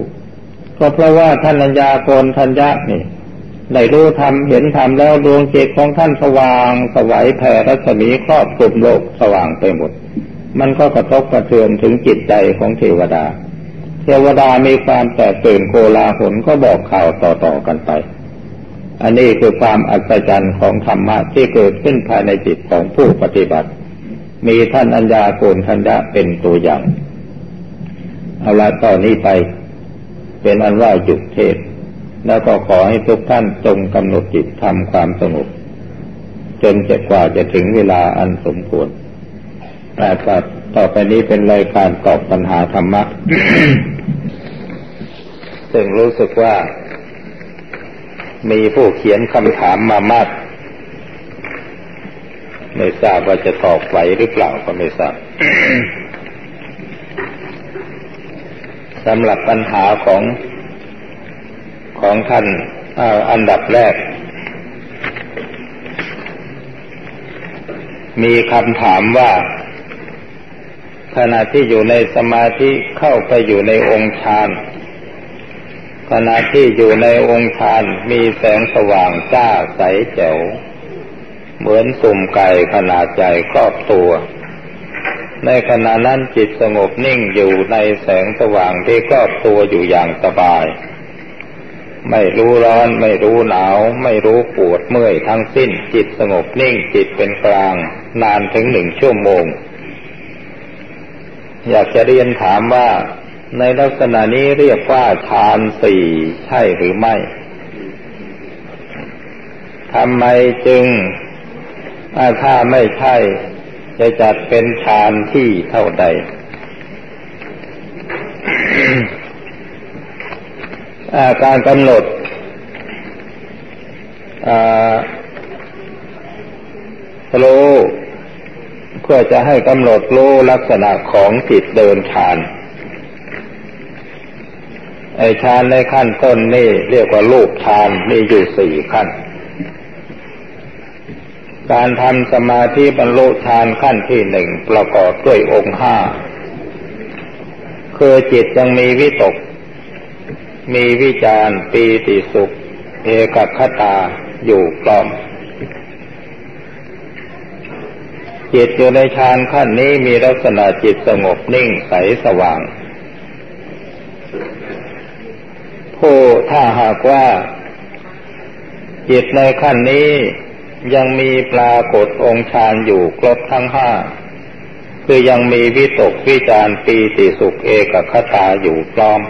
S1: ก็เพราะว่าท่านัญญาโกนทัญญะนี่ ได้รู้ทำเห็นทำแล้วดวงจิตของท่านสว่าง สวัยแผ่รัศมีครอบคลุมโลกสว่างไปหมด มันก็กระทบกระเทือนถึงจิตใจของเทวดา เทวดามีความแตกตื่นโกลาหลก็บอกข่าวต่อๆกันไป อันนี้คือความอัศจรรย์ของธรรมะที่เกิดขึ้นภายในจิตของผู้ปฏิบัติ มีท่านอัญญาโกนทัญญะเป็นตัวอย่าง เอาละต่อนนี้ไป เป็นอันว่าหยุดเทศ แล้วก็ขอให้ทุกท่านจงกำหนดจิตทำความสงบจนจะกว่าจะถึงเวลาอันสมควรแต่ต่อไปนี้เป็นรายการตอบปัญหาธรรมะ ซึ่งรู้สึกว่า มีผู้เขียนคำถามมามาก ไม่ทราบว่าจะตอบไหวหรือเปล่าก็ไม่ทราบสำหรับปัญหาของ ของท่านอันดับแรก มีคำถามว่า ขณะที่อยู่ในสมาธิเข้าไปอยู่ในองค์ฌานขณะที่อยู่ในองค์ฌานมีแสงสว่างจ้าใสแจ๋ว เหมือนสุ่มไก่ขนาดใหญ่ครอบตัว ในขณะนั้นจิตสงบนิ่งอยู่ในแสงสว่างที่ครอบตัวอยู่อย่างสบาย ไม่รู้ร้อนไม่รู้หนาว ไม่รู้ปวดเมื่อยทั้งสิ้น จิตสงบนิ่งจิตเป็นกลาง นานถึงหนึ่งชั่วโมง อยากจะเรียนถามว่าในลักษณะนี้เรียกว่าฌานสี่ใช่หรือไม่ทำไมจึงถ้าไม่ใช่ จะจัดเป็นฌานที่เท่าใด การกำหนดรู้เพื่อจะให้กำหนดรู้ลักษณะของจิตเดินฌานไอฌานในขั้นต้นนี่เรียกว่าลูกฌานมีอยู่สี่ขั้น การทำสมาธิบรรลุฌานขั้นที่หนึ่งประกอบด้วยองค์ห้าคือจิตยังมีวิตก มีวิจารปีติสุข เอกคตาอยู่กล้อม จิตอยู่ในฌานขั้นนี้มีลักษณะจิตสงบนิ่งใสสว่าง ผู้ถ้าหากว่า จิตในขั้นนี้ยังมีปรากฏองค์ฌานอยู่ครบทั้งห้าคือยังมีวิตกวิจารปีติสุขเอกคตาอยู่พร้อม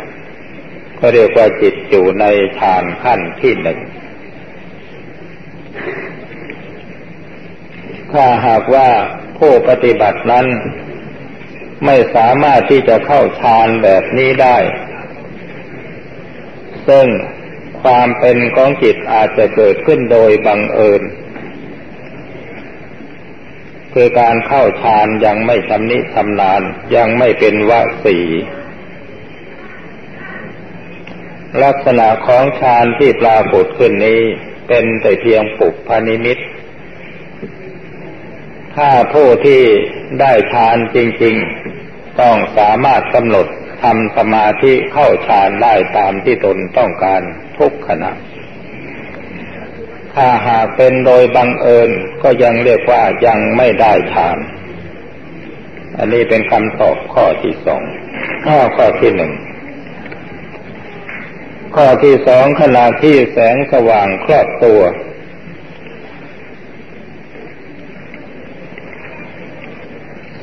S1: ก็เรียกว่าจิตอยู่ในฌานขั้นที่หนึ่ง ถ้าหากว่าผู้ปฏิบัตินั้น ไม่สามารถที่จะเข้าฌานแบบนี้ได้ ซึ่งความเป็นของจิตอาจจะเกิดขึ้นโดยบังเอิญ คือการเข้าฌานยังไม่ชำนิชำนาญยังไม่เป็นวสี ลักษณะของฌานที่ปรากฏขึ้นนี้เป็นแต่เพียงปุกพานิมิต ถ้าผู้ที่ได้ฌานจริง ๆ ต้องสามารถกำหนดทำสมาธิเข้าฌานได้ตามที่ตนต้องการทุกขณะ ถ้าหากเป็นโดยบังเอิญก็ยังเรียกว่ายังไม่ได้ฌาน อันนี้เป็นคำตอบข้อที่สองข้อข้อที่หนึ่ง ข้อที่สองขณะที่แสงสว่างครอบตัว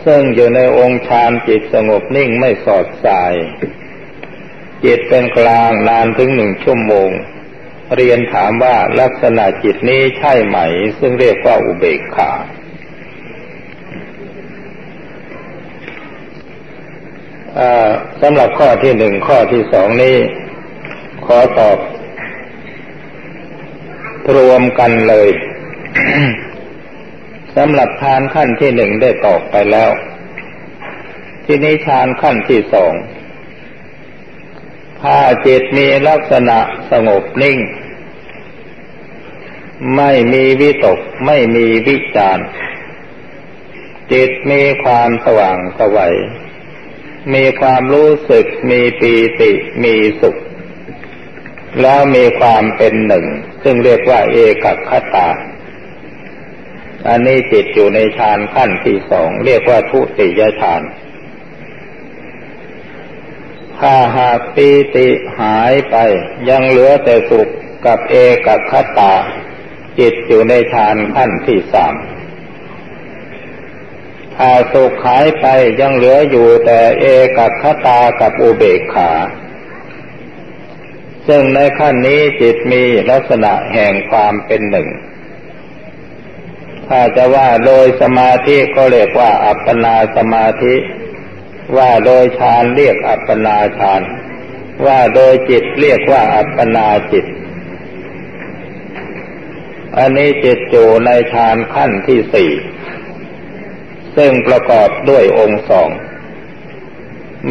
S1: ซึ่งอยู่ในองค์ฌานจิตสงบนิ่งไม่สอดสาย จิตเป็นกลางนานถึงหนึ่งชั่วโมง เรียนถามว่าลักษณะจิตนี้ใช่ไหม ซึ่งเรียกว่าอุเบกขาสำหรับข้อที่หนึ่งข้อที่สองนี้ ขอตอบ รวมกันเลยสำหรับฌานขั้นที่หนึ่งได้ตอบไปแล้ว ที่นี้ฌานขั้นที่สองถ้าจิตมีลักษณะสงบนิ่ง ไม่มีวิตก ไม่มีวิจารจิตมีความสว่างสวัยมีความรู้สึกมีปีติมีสุข แล้วมีความเป็นหนึ่ง ซึ่งเรียกว่าเอกคตา อันนี้จิตอยู่ในฌานขั้นที่สองเรียกว่าทุติยฌาน ถ้าหากปีติหายไปยังเหลือแต่สุขกับเอกคตา จิตอยู่ในฌานขั้นที่สามถ้าสุขหายไปยังเหลืออยู่แต่เอกคตากับอุเบกขา ซึ่งในขั้นนี้จิตมีลักษณะแห่งความเป็นหนึ่ง ถ้าจะว่าโดยสมาธิก็เรียกว่า อัปปนาสมาธิ ว่าโดยฌานเรียกอัปปนาฌาน ว่าโดยจิตเรียกว่าอัปปนาจิต อันนี้จิตอยู่ในฌานขั้นที่สี่ซึ่งประกอบด้วยองค์สอง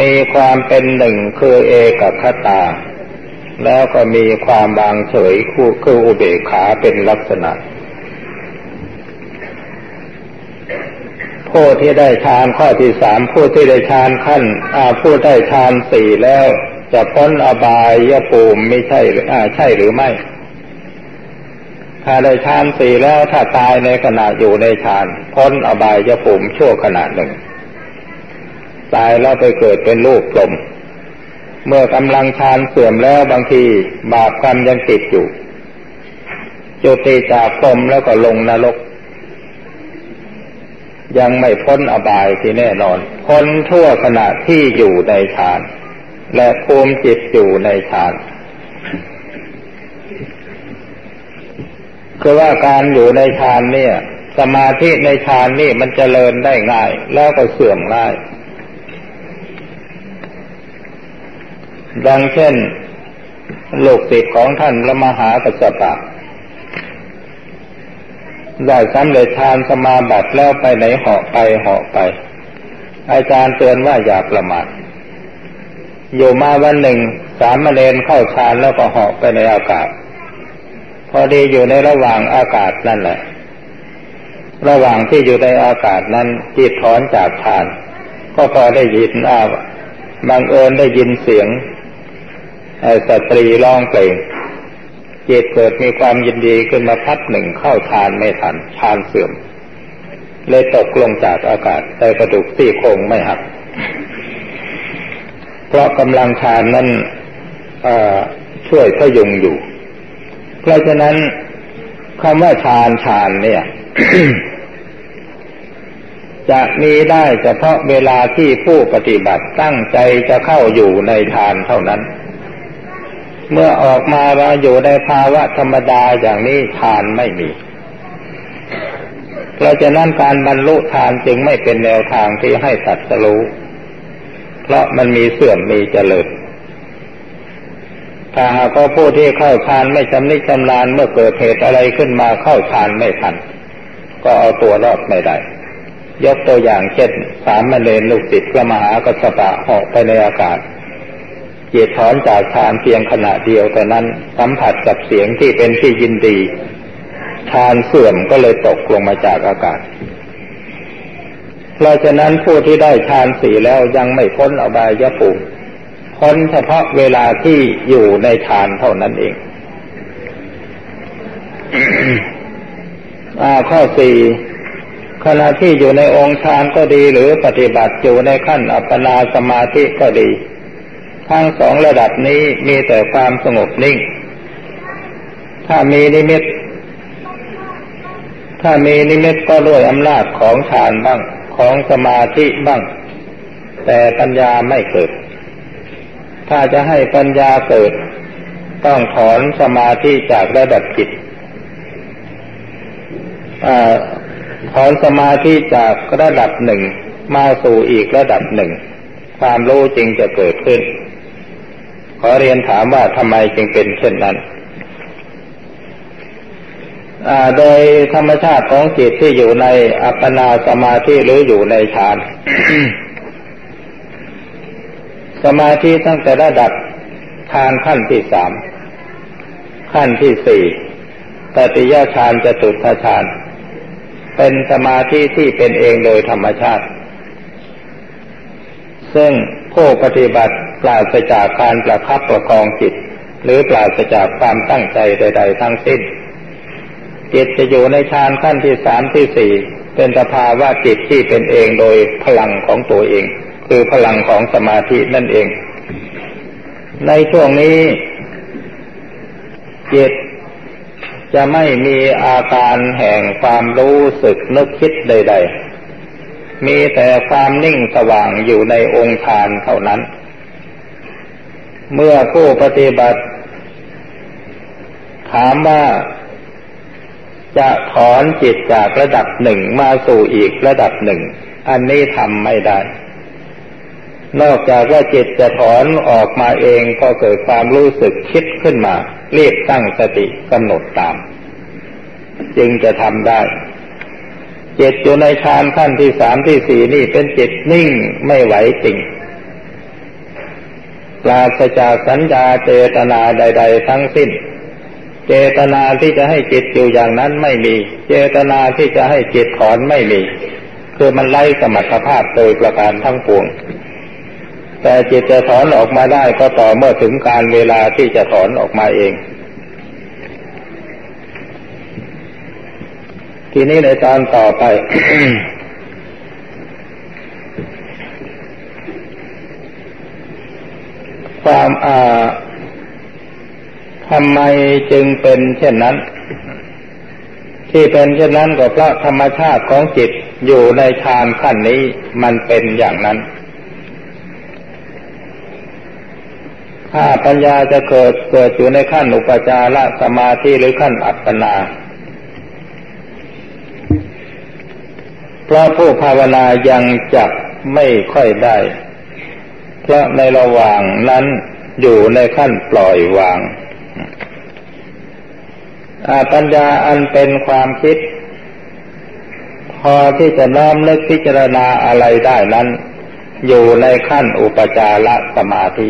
S1: มีความเป็นหนึ่งคือเอกคตา แล้วก็มีความบางเฉยคู่คืออุเบกขาเป็นลักษณะ ผู้ที่ได้ฌานข้อที่สามผู้ที่ได้ฌานขั้นผู้ได้ฌานสี่แล้วจะพ้นอบายยภูมิไม่ใช่ใช่หรือไม่ ถ้าได้ฌานสี่แล้วถ้าตายในขณะอยู่ในฌานพ้นอบายยภูมิชั่วขณะหนึ่ง ตายแล้วไปเกิดเป็นลูกลม เมื่อกำลังฌานเสื่อมแล้วบางทีบาปกรรมยังติดอยู่จุติจากพรมแล้วก็ลงนรก ยังไม่พ้นอบายที่แน่นอน พ้นทั่วขณะที่อยู่ในฌาน และภูมิจิตอยู่ในฌานคือว่าการอยู่ในฌานเนี่ย สมาธิในฌานนี่มันจเจริญได้ง่าย แล้วก็เสื่อมง่าย ดังเช่นลูกศิษย์ของท่านพระมหากัสสปะได้สำเร็จฌานสมาบัติแล้วไปไหนเหาะไปเหาะไป อาจารย์เตือนว่าอย่าประมาทอยู่มาวันหนึ่งสามเณรเข้าฌานแล้วก็เหาะไปในอากาศ พอดีอยู่ในระหว่างอากาศนั่นแหละ ระหว่างที่อยู่ในอากาศนั้นจิตถอนจากฌาน ก็พอได้ยินอาบังเอิญได้ยินเสียง สตรีร้องเพลงจิตเกิดมีความยินดีขึ้นมาพัดหนึ่งเข้าฌานไม่ทันฌานเสื่อม เลยตกลงจากอากาศแต่กระดูกซี่โครงไม่หัก เพราะกำลังฌานนั้นช่วยพยุงอยู่ เพราะฉะนั้นคำว่าฌานฌานเนี่ย จะมีได้เฉพาะเวลาที่ผู้ปฏิบัติตั้งใจจะเข้าอยู่ในฌานเท่านั้น เมื่อออกมาเราอยู่ในภาวะธรรมดาอย่างนี้ทานไม่มี เราะฉะนั้นการบรรลุทานจึงไม่เป็นแนวทางที่ให้ตัดสรู้ เพราะมันมีเสื่อมมีเจริญถ้าหากผู้ที่เข้าฌานไม่จำนิจำลานเมื่อเกิดเหตุอะไรขึ้นมาเข้าฌานไม่ทัน ก็เอาตัวรอดไม่ได้ ยกตัวอย่างเช่นสามมเณรลูกศิษย์พระมหากัสปะเหาะไปในอากาศ จิตถอนจากฌานเพียงขณะเดียวแต่นั้นสัมผัสกับเสียงที่เป็นที่ยินดีฌานเสื่อมก็เลยตกลงมาจากอากาศ เพราะฉะนั้นผู้ที่ได้ฌานสี่แล้วยังไม่พ้นอบายภูมิพ้นเฉพาะเวลาที่อยู่ในฌานเท่านั้นเองอข้อสี่ขณะที่อยู่ในองค์ฌานก็ดีหรือปฏิบัติอยู่ในขั้นอัปปนาสมาธิก็ดี ทั้งสองระดับนี้มีแต่ความสงบนิ่ง ถ้ามีนิมิต ถ้ามีนิมิตก็ด้วยอำนาจของฌานบ้างของสมาธิบ้าง แต่ปัญญาไม่เกิด ถ้าจะให้ปัญญาเกิด ต้องถอนสมาธิจากระดับจิตถอนสมาธิจากระดับหนึ่งมาสู่อีกระดับหนึ่ง ความรู้จริงจะเกิดขึ้น ขอเรียนถามว่าทำไมจึงเป็นเช่นนั้นโดยธรรมชาติของจิตที่อยู่ในอัปปนาสมาธิหรืออยู่ในฌาน สมาธิตั้งแต่ระดับฌานขั้นที่สามขั้นที่สี่ตติยาฌานจะตุตฌาน เป็นสมาธิที่เป็นเองโดยธรรมชาติ ซึ่งผู้ปฏิบัติปราศจากการประคับประคองจิต หรือปราศจากความตั้งใจใด ๆ ทั้งสิ้น จิตจะอยู่ในฌานขั้นที่สามที่สี่เป็นสภาวะจิตที่เป็นเองโดยพลังของตัวเอง คือพลังของสมาธินั่นเอง ในช่วงนี้ จิตจะไม่มีอาการแห่งความรู้สึกนึกคิดใด ๆ มีแต่ความนิ่งสว่างอยู่ในองค์ฌานเท่านั้น เมื่อผู้ปฏิบัติ ถามว่าจะถอนจิตจากระดับหนึ่งมาสู่อีกระดับหนึ่ง อันนี้ทำไม่ได้ นอกจากว่าจิตจะถอนออกมาเองก็เกิดความรู้สึกคิดขึ้นมา เรีบตั้งสติกำหนดตาม จึงจะทำได้ จิตอยู่ในฌานขั้นที่สามที่สี่นี่เป็นจิตนิ่งไม่ไหวจริงปราศจากสัญญาเจตนาใด ๆ ทั้งสิ้น เจตนาที่จะให้จิตอยู่อย่างนั้นไม่มี เจตนาที่จะให้จิตถอนไม่มี คือมันไล่สมรรถภาพโดยประการทั้งปวง แต่จิตจะถอนออกมาได้ก็ต่อเมื่อถึงการเวลาที่จะถอนออกมาเอง ทีนี้ในตอนต่อไป ความอ่าทำไมจึงเป็นเช่นนั้น ที่เป็นเช่นนั้นก็เพราะธรรมชาติของจิตอยู่ในฌานขั้นนี้มันเป็นอย่างนั้น ถ้าปัญญาจะเกิดเกิดอยู่ในขั้นอุปจารสมาธิหรือขั้นอัปปนา เพราะผู้ภาวนายังจับไม่ค่อยได้ เพราะในระหว่างนั้นอยู่ในขั้นปล่อยวางอาปัญญาอันเป็นความคิด พอที่จะน้อมนึกพิจารณาอะไรได้นั้น อยู่ในขั้นอุปจารสมาธิ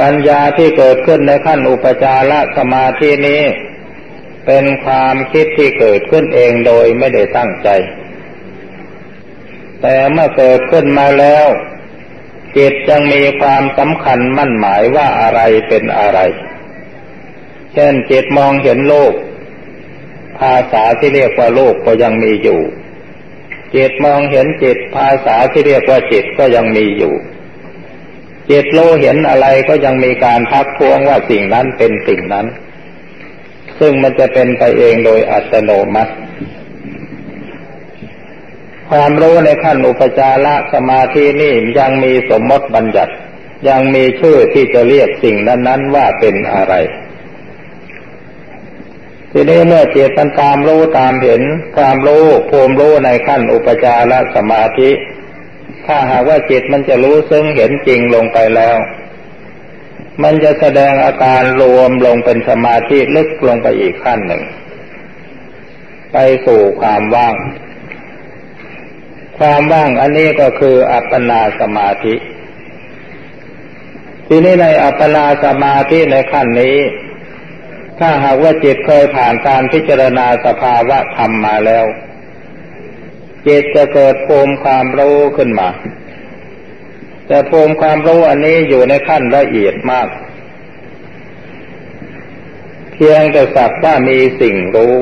S1: ปัญญาที่เกิดขึ้นในขั้นอุปจารสมาธินี้ เป็นความคิดที่เกิดขึ้นเองโดยไม่ได้ตั้งใจ แต่เมื่อเกิดขึ้นมาแล้ว จิตยังมีความสำคัญมั่นหมายว่าอะไรเป็นอะไร เช่นจิตมองเห็นโลก ภาษาที่เรียกว่าโลกก็ยังมีอยู่ จิตมองเห็นจิต ภาษาที่เรียกว่าจิตก็ยังมีอยู่จิตโลเห็นอะไรก็ยังมีการทักท้วงว่าสิ่งนั้นเป็นสิ่งนั้น ซึ่งมันจะเป็นไปเองโดยอัตโนมัติ ความรู้ในขั้นอุปจารสมาธินี่ยังมีสมมติบัญญัติ ยังมีชื่อที่จะเรียกสิ่งนั้นๆว่าเป็นอะไรทีนี้เมื่อจิตมันตามรู้ตามเห็น ความรู้ภูมิรู้ในขั้นอุปจารสมาธิ ถ้าหากว่าจิตมันจะรู้ซึ่งเห็นจริงลงไปแล้ว มันจะแสดงอาการรวมลงเป็นสมาธิลึกลงไปอีกขั้นหนึ่ง ไปสู่ความว่าง ความว่างอันนี้ก็คืออัปปนาสมาธิ ทีนี้ในอัปปนาสมาธิในขั้นนี้ ถ้าหากว่าจิตเคยผ่านการพิจารณาสภาวะธรรมมาแล้ว จิตจะเกิดภูมิความรู้ขึ้นมา แต่ภูมิความรู้อันนี้อยู่ในขั้นละเอียดมาก เพียงแต่สักว่ามีสิ่งรู้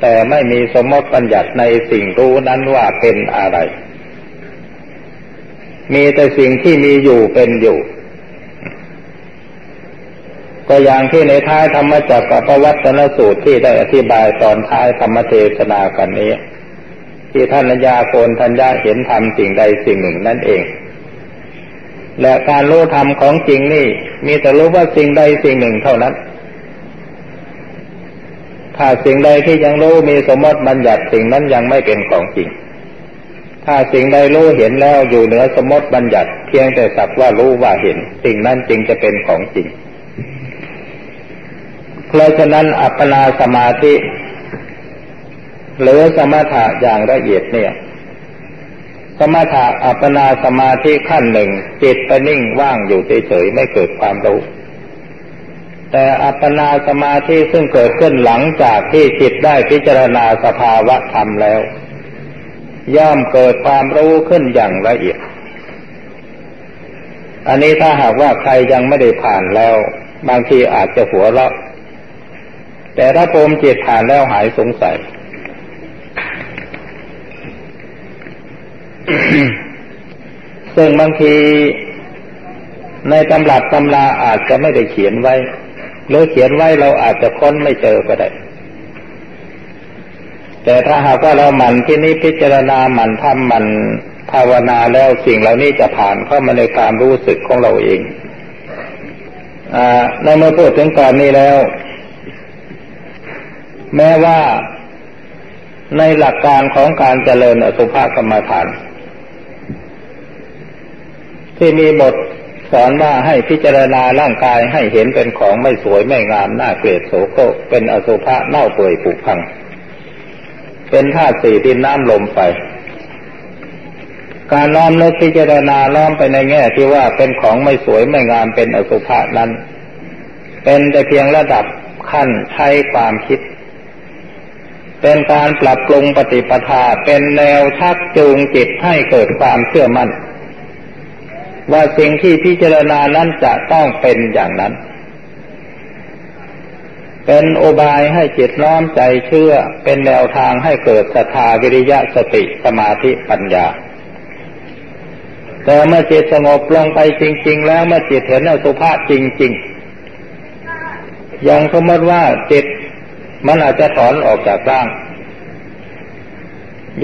S1: แต่ไม่มีสมมติปัญญัติในสิ่งรู้นั้นว่าเป็นอะไร มีแต่สิ่งที่มีอยู่เป็นอยู่ก็อย่างที่ในท้ายธรรมจักรปวัตนสูตรที่ได้อธิบายตอนท้ายธรรมเทศนากันนี้ ที่ท่านญาโกนทัญญาเห็นธรรมสิ่งใดสิ่งหนึ่งนั่นเอง และการรู้ธรรมของจริงนี่ มีแต่รู้ว่าสิ่งใดสิ่งหนึ่งเท่านั้น ถ้าสิ่งใดที่ยังรู้มีสมมติบัญญัติสิ่งนั้นยังไม่เป็นของจริง ถ้าสิ่งใดรู้เห็นแล้วอยู่เหนือสมมติบัญญัติ เพียงแต่สักว่ารู้ว่าเห็น สิ่งนั้นจริงจะเป็นของจริง เพราะฉะนั้นอัปปนาสมาธิ หรือสมถะอย่างละเอียดเนี่ย สมถะอัปปนาสมาธิขั้นหนึ่ง จิตไปนิ่งว่างอยู่เฉยๆไม่เกิดความรู้แต่อัปปนาสมาธิซึ่งเกิดขึ้นหลังจากที่จิตได้พิจารณาสภาวะธรรมแล้ว ย่อมเกิดความรู้ขึ้นอย่างละเอียด อันนี้ถ้าหากว่าใครยังไม่ได้ผ่านแล้ว บางทีอาจจะหัวเราะแต่ถ้าภูมิจิตผ่านแล้วหายสงสัย ซึ่งบางทีในตำรับตำราอาจจะไม่ได้เขียนไว้ หรือเขียนไว้เราอาจจะค้นไม่เจอก็ได้ แต่ถ้าหากว่าเราหมั่นที่นี้พิจารณาหมั่นทำหมั่นภาวนาแล้วสิ่งเหล่านี้จะผ่านเข้ามาในความรู้สึกของเราเองอในเมื่อพูดถึงก่อนนี้แล้ว แม้ว่าในหลักการของการเจริญอสุภกรรมฐาน ที่มีบทสอนว่าให้พิจารณาร่างกายให้เห็นเป็นของไม่สวยไม่งามน่าเกลียดโสโครกเป็นอสุภะเน่าเปื่อยผุพัง เป็นธาตุสี่ดินน้ำลมไฟการน้อมนึกพิจารณาน้อมไปในแง่ที่ว่าเป็นของไม่สวยไม่งามเป็นอสุภะนั้น เป็นแต่เพียงระดับขั้นใช้ความคิด เป็นการปรับปรุงปฏิปทาเป็นแนวชักจูงจิตให้เกิดความเชื่อมั่น ว่าสิ่งที่พิจารณานั้นจะต้องเป็นอย่างนั้น เป็นโอบายให้จิตน้อมใจเชื่อ เป็นแนวทางให้เกิดศรัทธาวิริยะสติสมาธิปัญญา แต่เมื่อจิตสงบลงไปจริง ๆ แล้วเมื่อจิตเห็นอสุภะจริง ๆ อย่างสมมติว่าจิตมันอาจจะถอนออกจากร่าง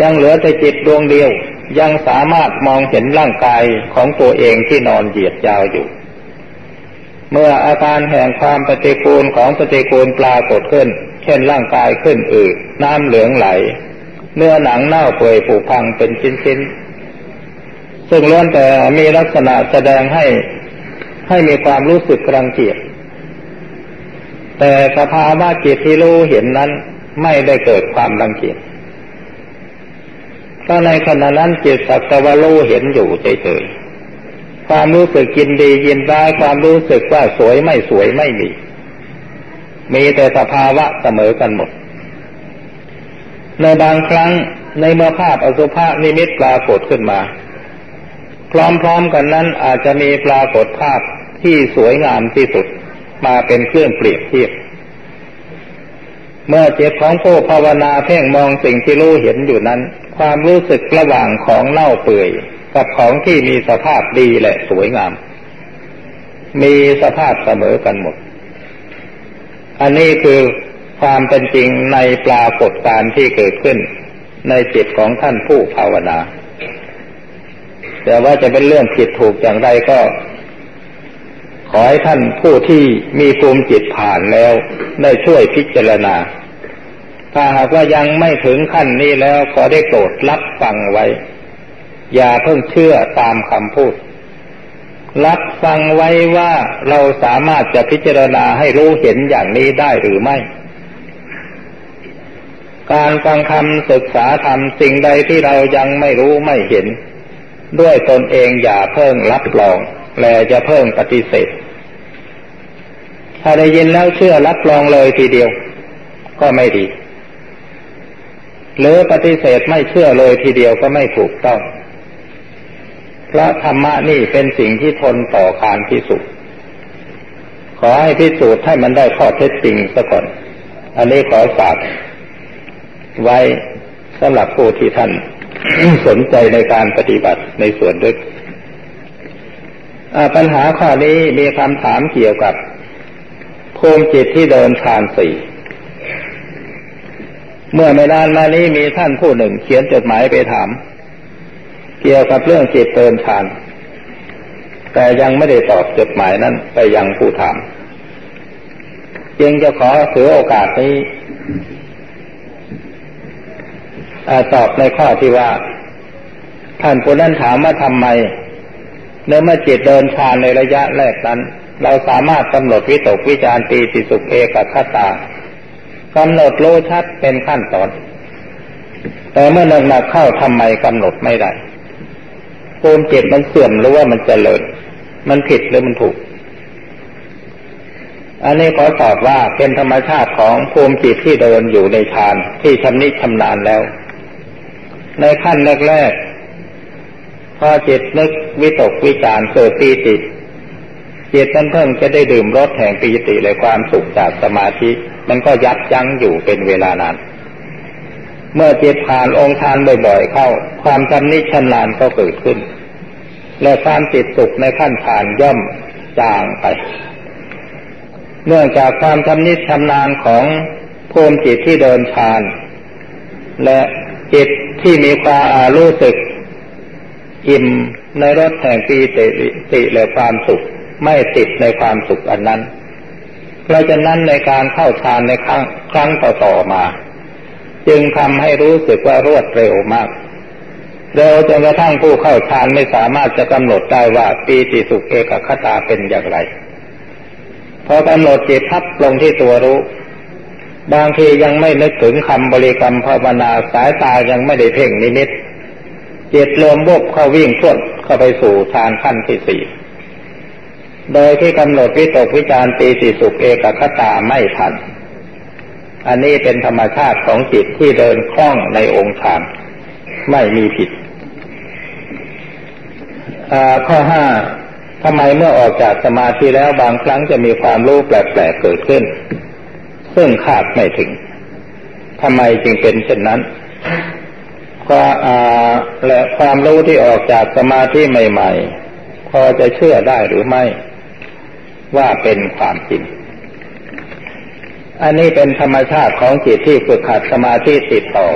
S1: ยังเหลือแต่จิตดวงเดียว ยังสามารถมองเห็นร่างกายของตัวเองที่นอนเหยียดยาวอยู่ เมื่ออาการแห่งความปฏิกูลของปฏิกูลปรากฏขึ้น เช่นร่างกายขึ้นอืดน้ำเหลืองไหล เนื้อหนังเน่าเปื่อยผุพังเป็นชิ้นๆ ซึ่งล้วนแต่มีลักษณะแสดงให้ให้มีความรู้สึกรังเกียจแต่สภาวะจิตที่รู้เห็นนั้นไม่ได้เกิดความรังเกียจ ก็ในขณะนั้นจิตสักต่ว่ารู้เห็นอยู่เฉยๆ ความรู้สึกกินดียินร้ายความรู้สึกว่าสวยไม่สวยไม่มี มีแต่สภาวะเสมอกันหมด ในบางครั้งในเมื่อภาพอสุภะนิมิตปรากฏขึ้นมา พร้อมๆกันนั้นอาจจะมีปรากฏภาพที่สวยงามที่สุดมาเป็นเครื่องเปรียบเทียบ เมื่อจิตของผู้ภาวนาเพ่งมองสิ่งที่รู้เห็นอยู่นั้น ความรู้สึกระหว่างของเน่าเปื่อย กับของที่มีสภาพดีและสวยงาม มีสภาพเสมอกันหมด อันนี้คือความเป็นจริงในปรากฏการณ์ที่เกิดขึ้น ในจิตของท่านผู้ภาวนา แต่ว่าจะเป็นเรื่องผิดถูกอย่างไรก็ ขอให้ท่านผู้ที่มีภูมิจิตผ่านแล้ว ได้ช่วยพิจารณา ถ้าหากว่ายังไม่ถึงขั้นนี้แล้วขอได้โปรดรับฟังไว้ อย่าเพิ่งเชื่อตามคำพูด รับฟังไว้ว่าเราสามารถจะพิจารณาให้รู้เห็นอย่างนี้ได้หรือไม่ การฟังคำศึกษาธรรมสิ่งใดที่เรายังไม่รู้ไม่เห็น ด้วยตนเองอย่าเพิ่งรับรอง แลจะเพิ่งปฏิเสธ ถ้าได้ยินแล้วเชื่อรับรองเลยทีเดียว ก็ไม่ดี หรือปฏิเสธไม่เชื่อเลยทีเดียวก็ไม่ถูกต้อง เพราะธรรมะนี่เป็นสิ่งที่ทนต่อการพิสูจน์ขอให้พิสูจน์ให้มันได้ข้อเท็จจริงซะก่อน อันนี้ขอฝากไว้สำหรับผู้ที่ท่านสนใจในการปฏิบัติในส่วนลึก ปัญหาข้อนี้มีคำถามเกี่ยวกับภูมิจิตที่เดินฌานสี่ เมื่อไม่นานมานี้มีท่านผู้หนึ่งเขียนจดหมายไปถาม เกี่ยวกับเรื่องจิตเดินฌาน แต่ยังไม่ได้ตอบจดหมายนั้นไปยังผู้ถาม จึงจะขอถือโอกาสนี้ตอบในข้อที่ว่า ท่านผู้นั้นถามว่าทำไม เนื่อเมื่อจิตเดินฌานในระยะแรกนั้น เราสามารถกำหนดวิตกวิจารปีติสุขเอกคตากำหนดรู้ชัดเป็นขั้นตอน แต่เมื่อหนักเข้าทำไมกำหนดไม่ได้ภูมิจิตมันเสื่อมหรือว่ามันเจริญ มันผิดหรือมันถูก อันนี้ขอตอบว่าเป็นธรรมชาติของภูมิจิตที่เดินอยู่ในฌานที่ชำนิชำนาญแล้ว ในขั้นแรกๆพอจิตนึก วิตกวิจารเกิดปีติจิตนั้นเพิ่งจะได้ดื่มรสแห่งปีติและความสุขจากสมาธิ มันก็ยับยั้งอยู่เป็นเวลานานเมื่อจิตผ่านองค์ฌานบ่อยๆเข้า ความจำนิชันานก็เกิดขึ้น และความติดสุขในขั้นผ่านย่อมจางไป เนื่องจากความจำนิชำนาญของภูมิจิตที่เดินฌาน และจิตที่มีความรู้สึกอิ่ม ในรสแห่งปีติติและความสุข ไม่ติดในความสุขอันนั้น เพราะฉะนั้นในการเข้าฌานในครั้งครั้งต่อๆมา จึงทำให้รู้สึกว่ารวดเร็วมากเร็วจนกระทั่งผู้เข้าฌานไม่สามารถจะกำหนดได้ว่าปีติสุขเอกคตาเป็นอย่างไร พอกำหนดจิตทับลงที่ตัวรู้ บางทียังไม่นึกถึงคำบริกรรมภาวนาสายตายังไม่ได้เพ่งนิมิต จิตรวมบุบเข้าวิ่งพวดเข้าไปสู่ฌานขั้นที่สี่โดยที่กำหนดวิตกวิจารปีติสุขเอกคตาไม่ทัน อันนี้เป็นธรรมชาติของจิตที่เดินคล่องในองค์ฌานไม่มีผิดข้อห้าทำไมเมื่อออกจากสมาธิแล้วบางครั้งจะมีความรู้แปลกๆเกิดขึ้น ซึ่งคาดไม่ถึงทำไมจึงเป็นเช่นนั้น ก็และความรู้ที่ออกจากสมาธิใหม่ ๆ พอจะเชื่อได้หรือไม่ ว่าเป็นความจริง อันนี้เป็นธรรมชาติของจิตที่ฝึกขัดสมาธิติดต่อ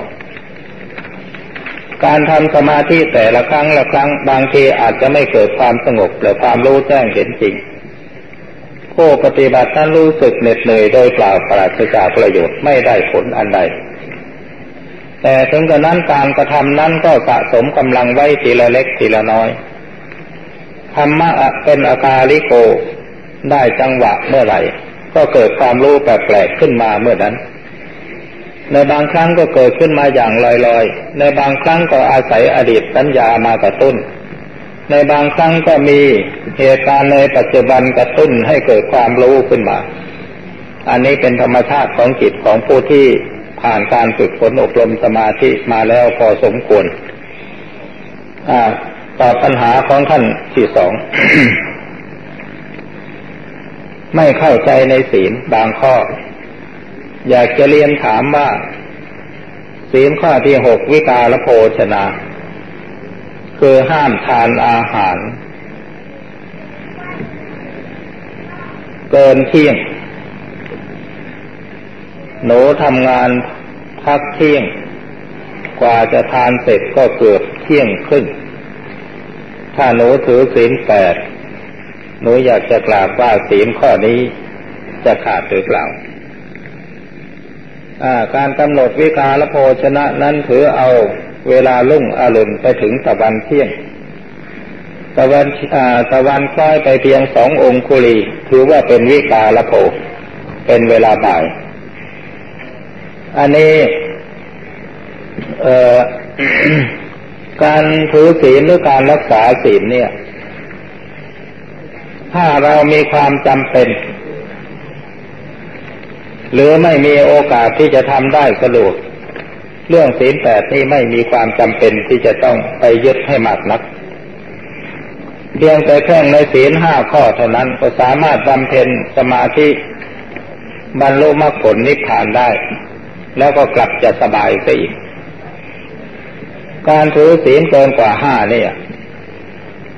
S1: การทำสมาธิแต่ละครั้งละครั้งบางทีอาจจะไม่เกิดความสงบหรือความรู้แจ้งเห็นจริงผู้ปฏิบัตินั้นรู้สึกเหน็ดเหนื่อยโดยเปล่าปราศจากประโยชน์ไม่ได้ผลอันใด แต่ถึงกระนั้นการกระทำนั้นก็สะสมกำลังไว้ทีละเล็กทีละน้อยธรรมะเป็นอาการลิโก ได้จังหวะเมื่อไหร่ ก็เกิดความรู้แปลกๆขึ้นมาเมื่อนั้น ในบางครั้งก็เกิดขึ้นมาอย่างลอยๆ ในบางครั้งก็อาศัยอดีตสัญญามากระตุ้น ในบางครั้งก็มีเหตุการณ์ในปัจจุบันกระตุ้นให้เกิดความรู้ขึ้นมา อันนี้เป็นธรรมชาติของจิตของผู้ที่ ผ่านการฝึกฝนอบรมสมาธิมาแล้วพอสมควรตอบปัญหาของท่านที่สอง ไม่เข้าใจในศีลบางข้อ อยากจะเรียนถามว่า ศีลข้อที่หกวิกาลโภชนา คือห้ามทานอาหาร เกินเที่ยง หนูทำงานพักเที่ยง กว่าจะทานเสร็จก็เกือบเที่ยงขึ้น ถ้าหนูถือศีลแปดหนูอยากจะกราบว่าศีลข้อนี้จะขาดหรือเปล่าการกำหนดวิกาลโภชนะนั้นถือเอาเวลาลุ่งอรุณไปถึงตะวันเที่ยง ตะวันตะวันคล้อยไปเพียงสององคุลี ถือว่าเป็นวิกาลโภ เป็นเวลาบ่าย อันนี้การถือศีลหรือการรักษาศีลเนี่ย ถ้าเรามีความจำเป็น หรือไม่มีโอกาสที่จะทำได้สะดวกเรื่องศีลแปดนี้ไม่มีความจำเป็นที่จะต้องไปยึดให้มากนัก เพียงแต่แค่ในศีลห้าข้อเท่านั้นก็สามารถบำเพ็ญสมาธิบรรลุมรรคผลนิพพานได้ แล้วก็กลับจะสบายไปอีก การถือศีลเกินกว่าห้าเนี่ย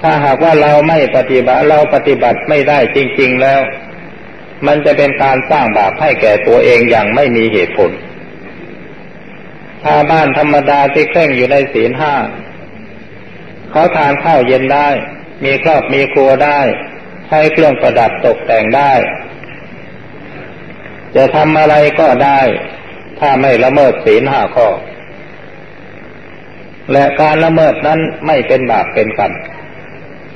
S1: ถ้าหากว่าเราไม่ปฏิบัติเราปฏิบัติไม่ได้จริง ๆแล้ว มันจะเป็นการสร้างบาปให้แก่ตัวเองอย่างไม่มีเหตุผลถ้าบ้านธรรมดาที่เคร่งอยู่ในศีลห้าเขาทานข้าวเย็นได้ มีครอบมีครัวได้ ใช้เครื่องประดับตกแต่งได้ จะทำอะไรก็ได้ ถ้าไม่ละเมิดศีลห้าข้อ และการละเมิดนั้นไม่เป็นบาปเป็นกรรม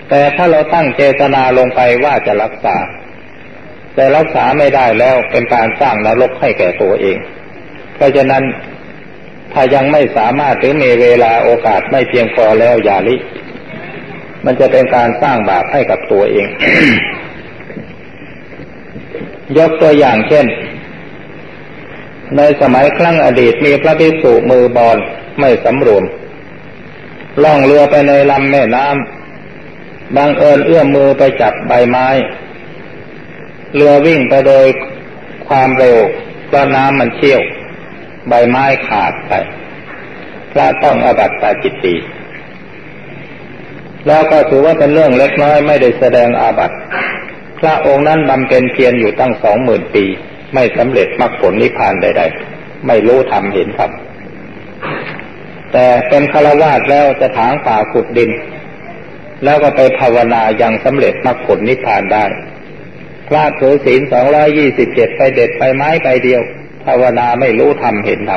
S1: แต่ถ้าเราตั้งเจตนาลงไปว่าจะรักษา แต่รักษาไม่ได้แล้วเป็นการสร้างนรกให้แก่ตัวเอง เพราะฉะนั้นถ้ายังไม่สามารถหรือมีเวลาโอกาสไม่เพียงพอแล้วอย่าลิ มันจะเป็นการสร้างบาปให้กับตัวเอง ยกตัวอย่างเช่น ในสมัยครั้งอดีตมีพระภิกษุมือบอลไม่สำรวม ล่องเรือไปในลำแม่น้ำบังเอิญเอื้อมมือไปจับใบไม้ เรือวิ่งไปโดยความเร็วเพระน้ำมันเชี่ยว ใบไม้ขาดไป พระต้องอบัตตาจิตตีแล้วก็ถือว่าเป็นเรื่องเล็กน้อยไม่ได้แสดงอาบัติ พระองค์นั้นบำเพ็ญเพียรอยู่ตั้งสองหมื่นปี ไม่สำเร็จมรรคผลนิพพานใด ๆ ไม่รู้ทำเห็นทำแต่เป็นฆราวาสแล้วจะถางป่าขุดดิน แล้วก็ไปภาวนายังสำเร็จมรรคผลนิพพานได้พระถือศีลสองร้อยี่สิบเจ็ดไปเด็ดไปไม้ไปเดียว ภาวนาไม่รู้ทำเห็นท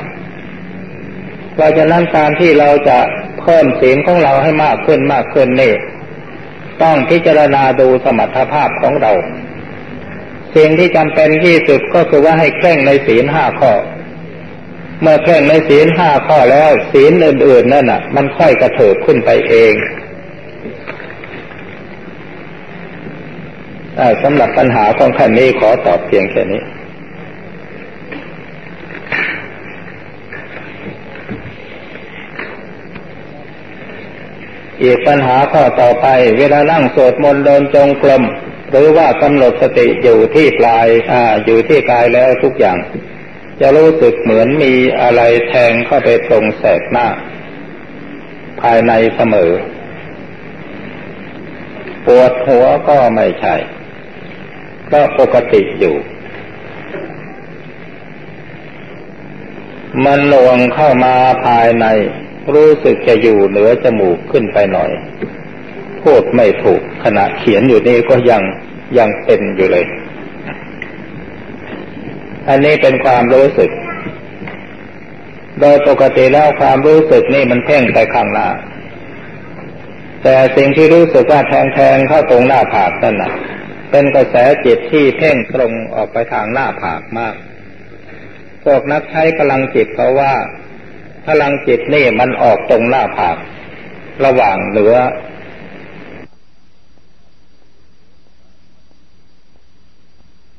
S1: ำเพราะฉะนั้นการที่เราจะเพิ่มศีลของเราให้มากขึ้นมากขึ้นนี่ต้องพิจารณาดูสมรรถภาพของเรา สิ่งที่จำเป็นที่สุดก็คือว่าให้เคร่งในศีลห้าข้อ เมื่อเคร่งในศีลห้าข้อแล้วศีลอื่นๆนั่นน่ะ มันค่อยกระเถิบขึ้นไปเองสำหรับปัญหาของท่านนี้ขอตอบเพียงแค่นี้อีกปัญหาข้อต่อไป เวลานั่งสวดมนต์เดินจงกรม หรือว่ากำหนดสติอยู่ที่ปลายอ่าอยู่ที่กายแล้วทุกอย่าง จะรู้สึกเหมือนมีอะไรแทงเข้าไปตรงแสกหน้า ภายในเสมอ ปวดหัวก็ไม่ใช่ ก็ปกติอยู่ มันลวงเข้ามาภายใน รู้สึกจะอยู่เหนือจมูกขึ้นไปหน่อย พูดไม่ถูก ขณะเขียนอยู่นี่ก็ยังยังเป็นอยู่เลย อันนี้เป็นความรู้สึก โดยปกติแล้วความรู้สึกนี่มันเพ่งไปข้างหน้า แต่สิ่งที่รู้สึกว่าแทงแทงเข้าตรงหน้าผากนั่นนะเป็นกระแสจิตที่เพ่งตรงออกไปทางหน้าผากมาก พวกนักใช้พลังจิตเขาว่า พลังจิตนี่มันออกตรงหน้าผาก ระหว่างเหนือ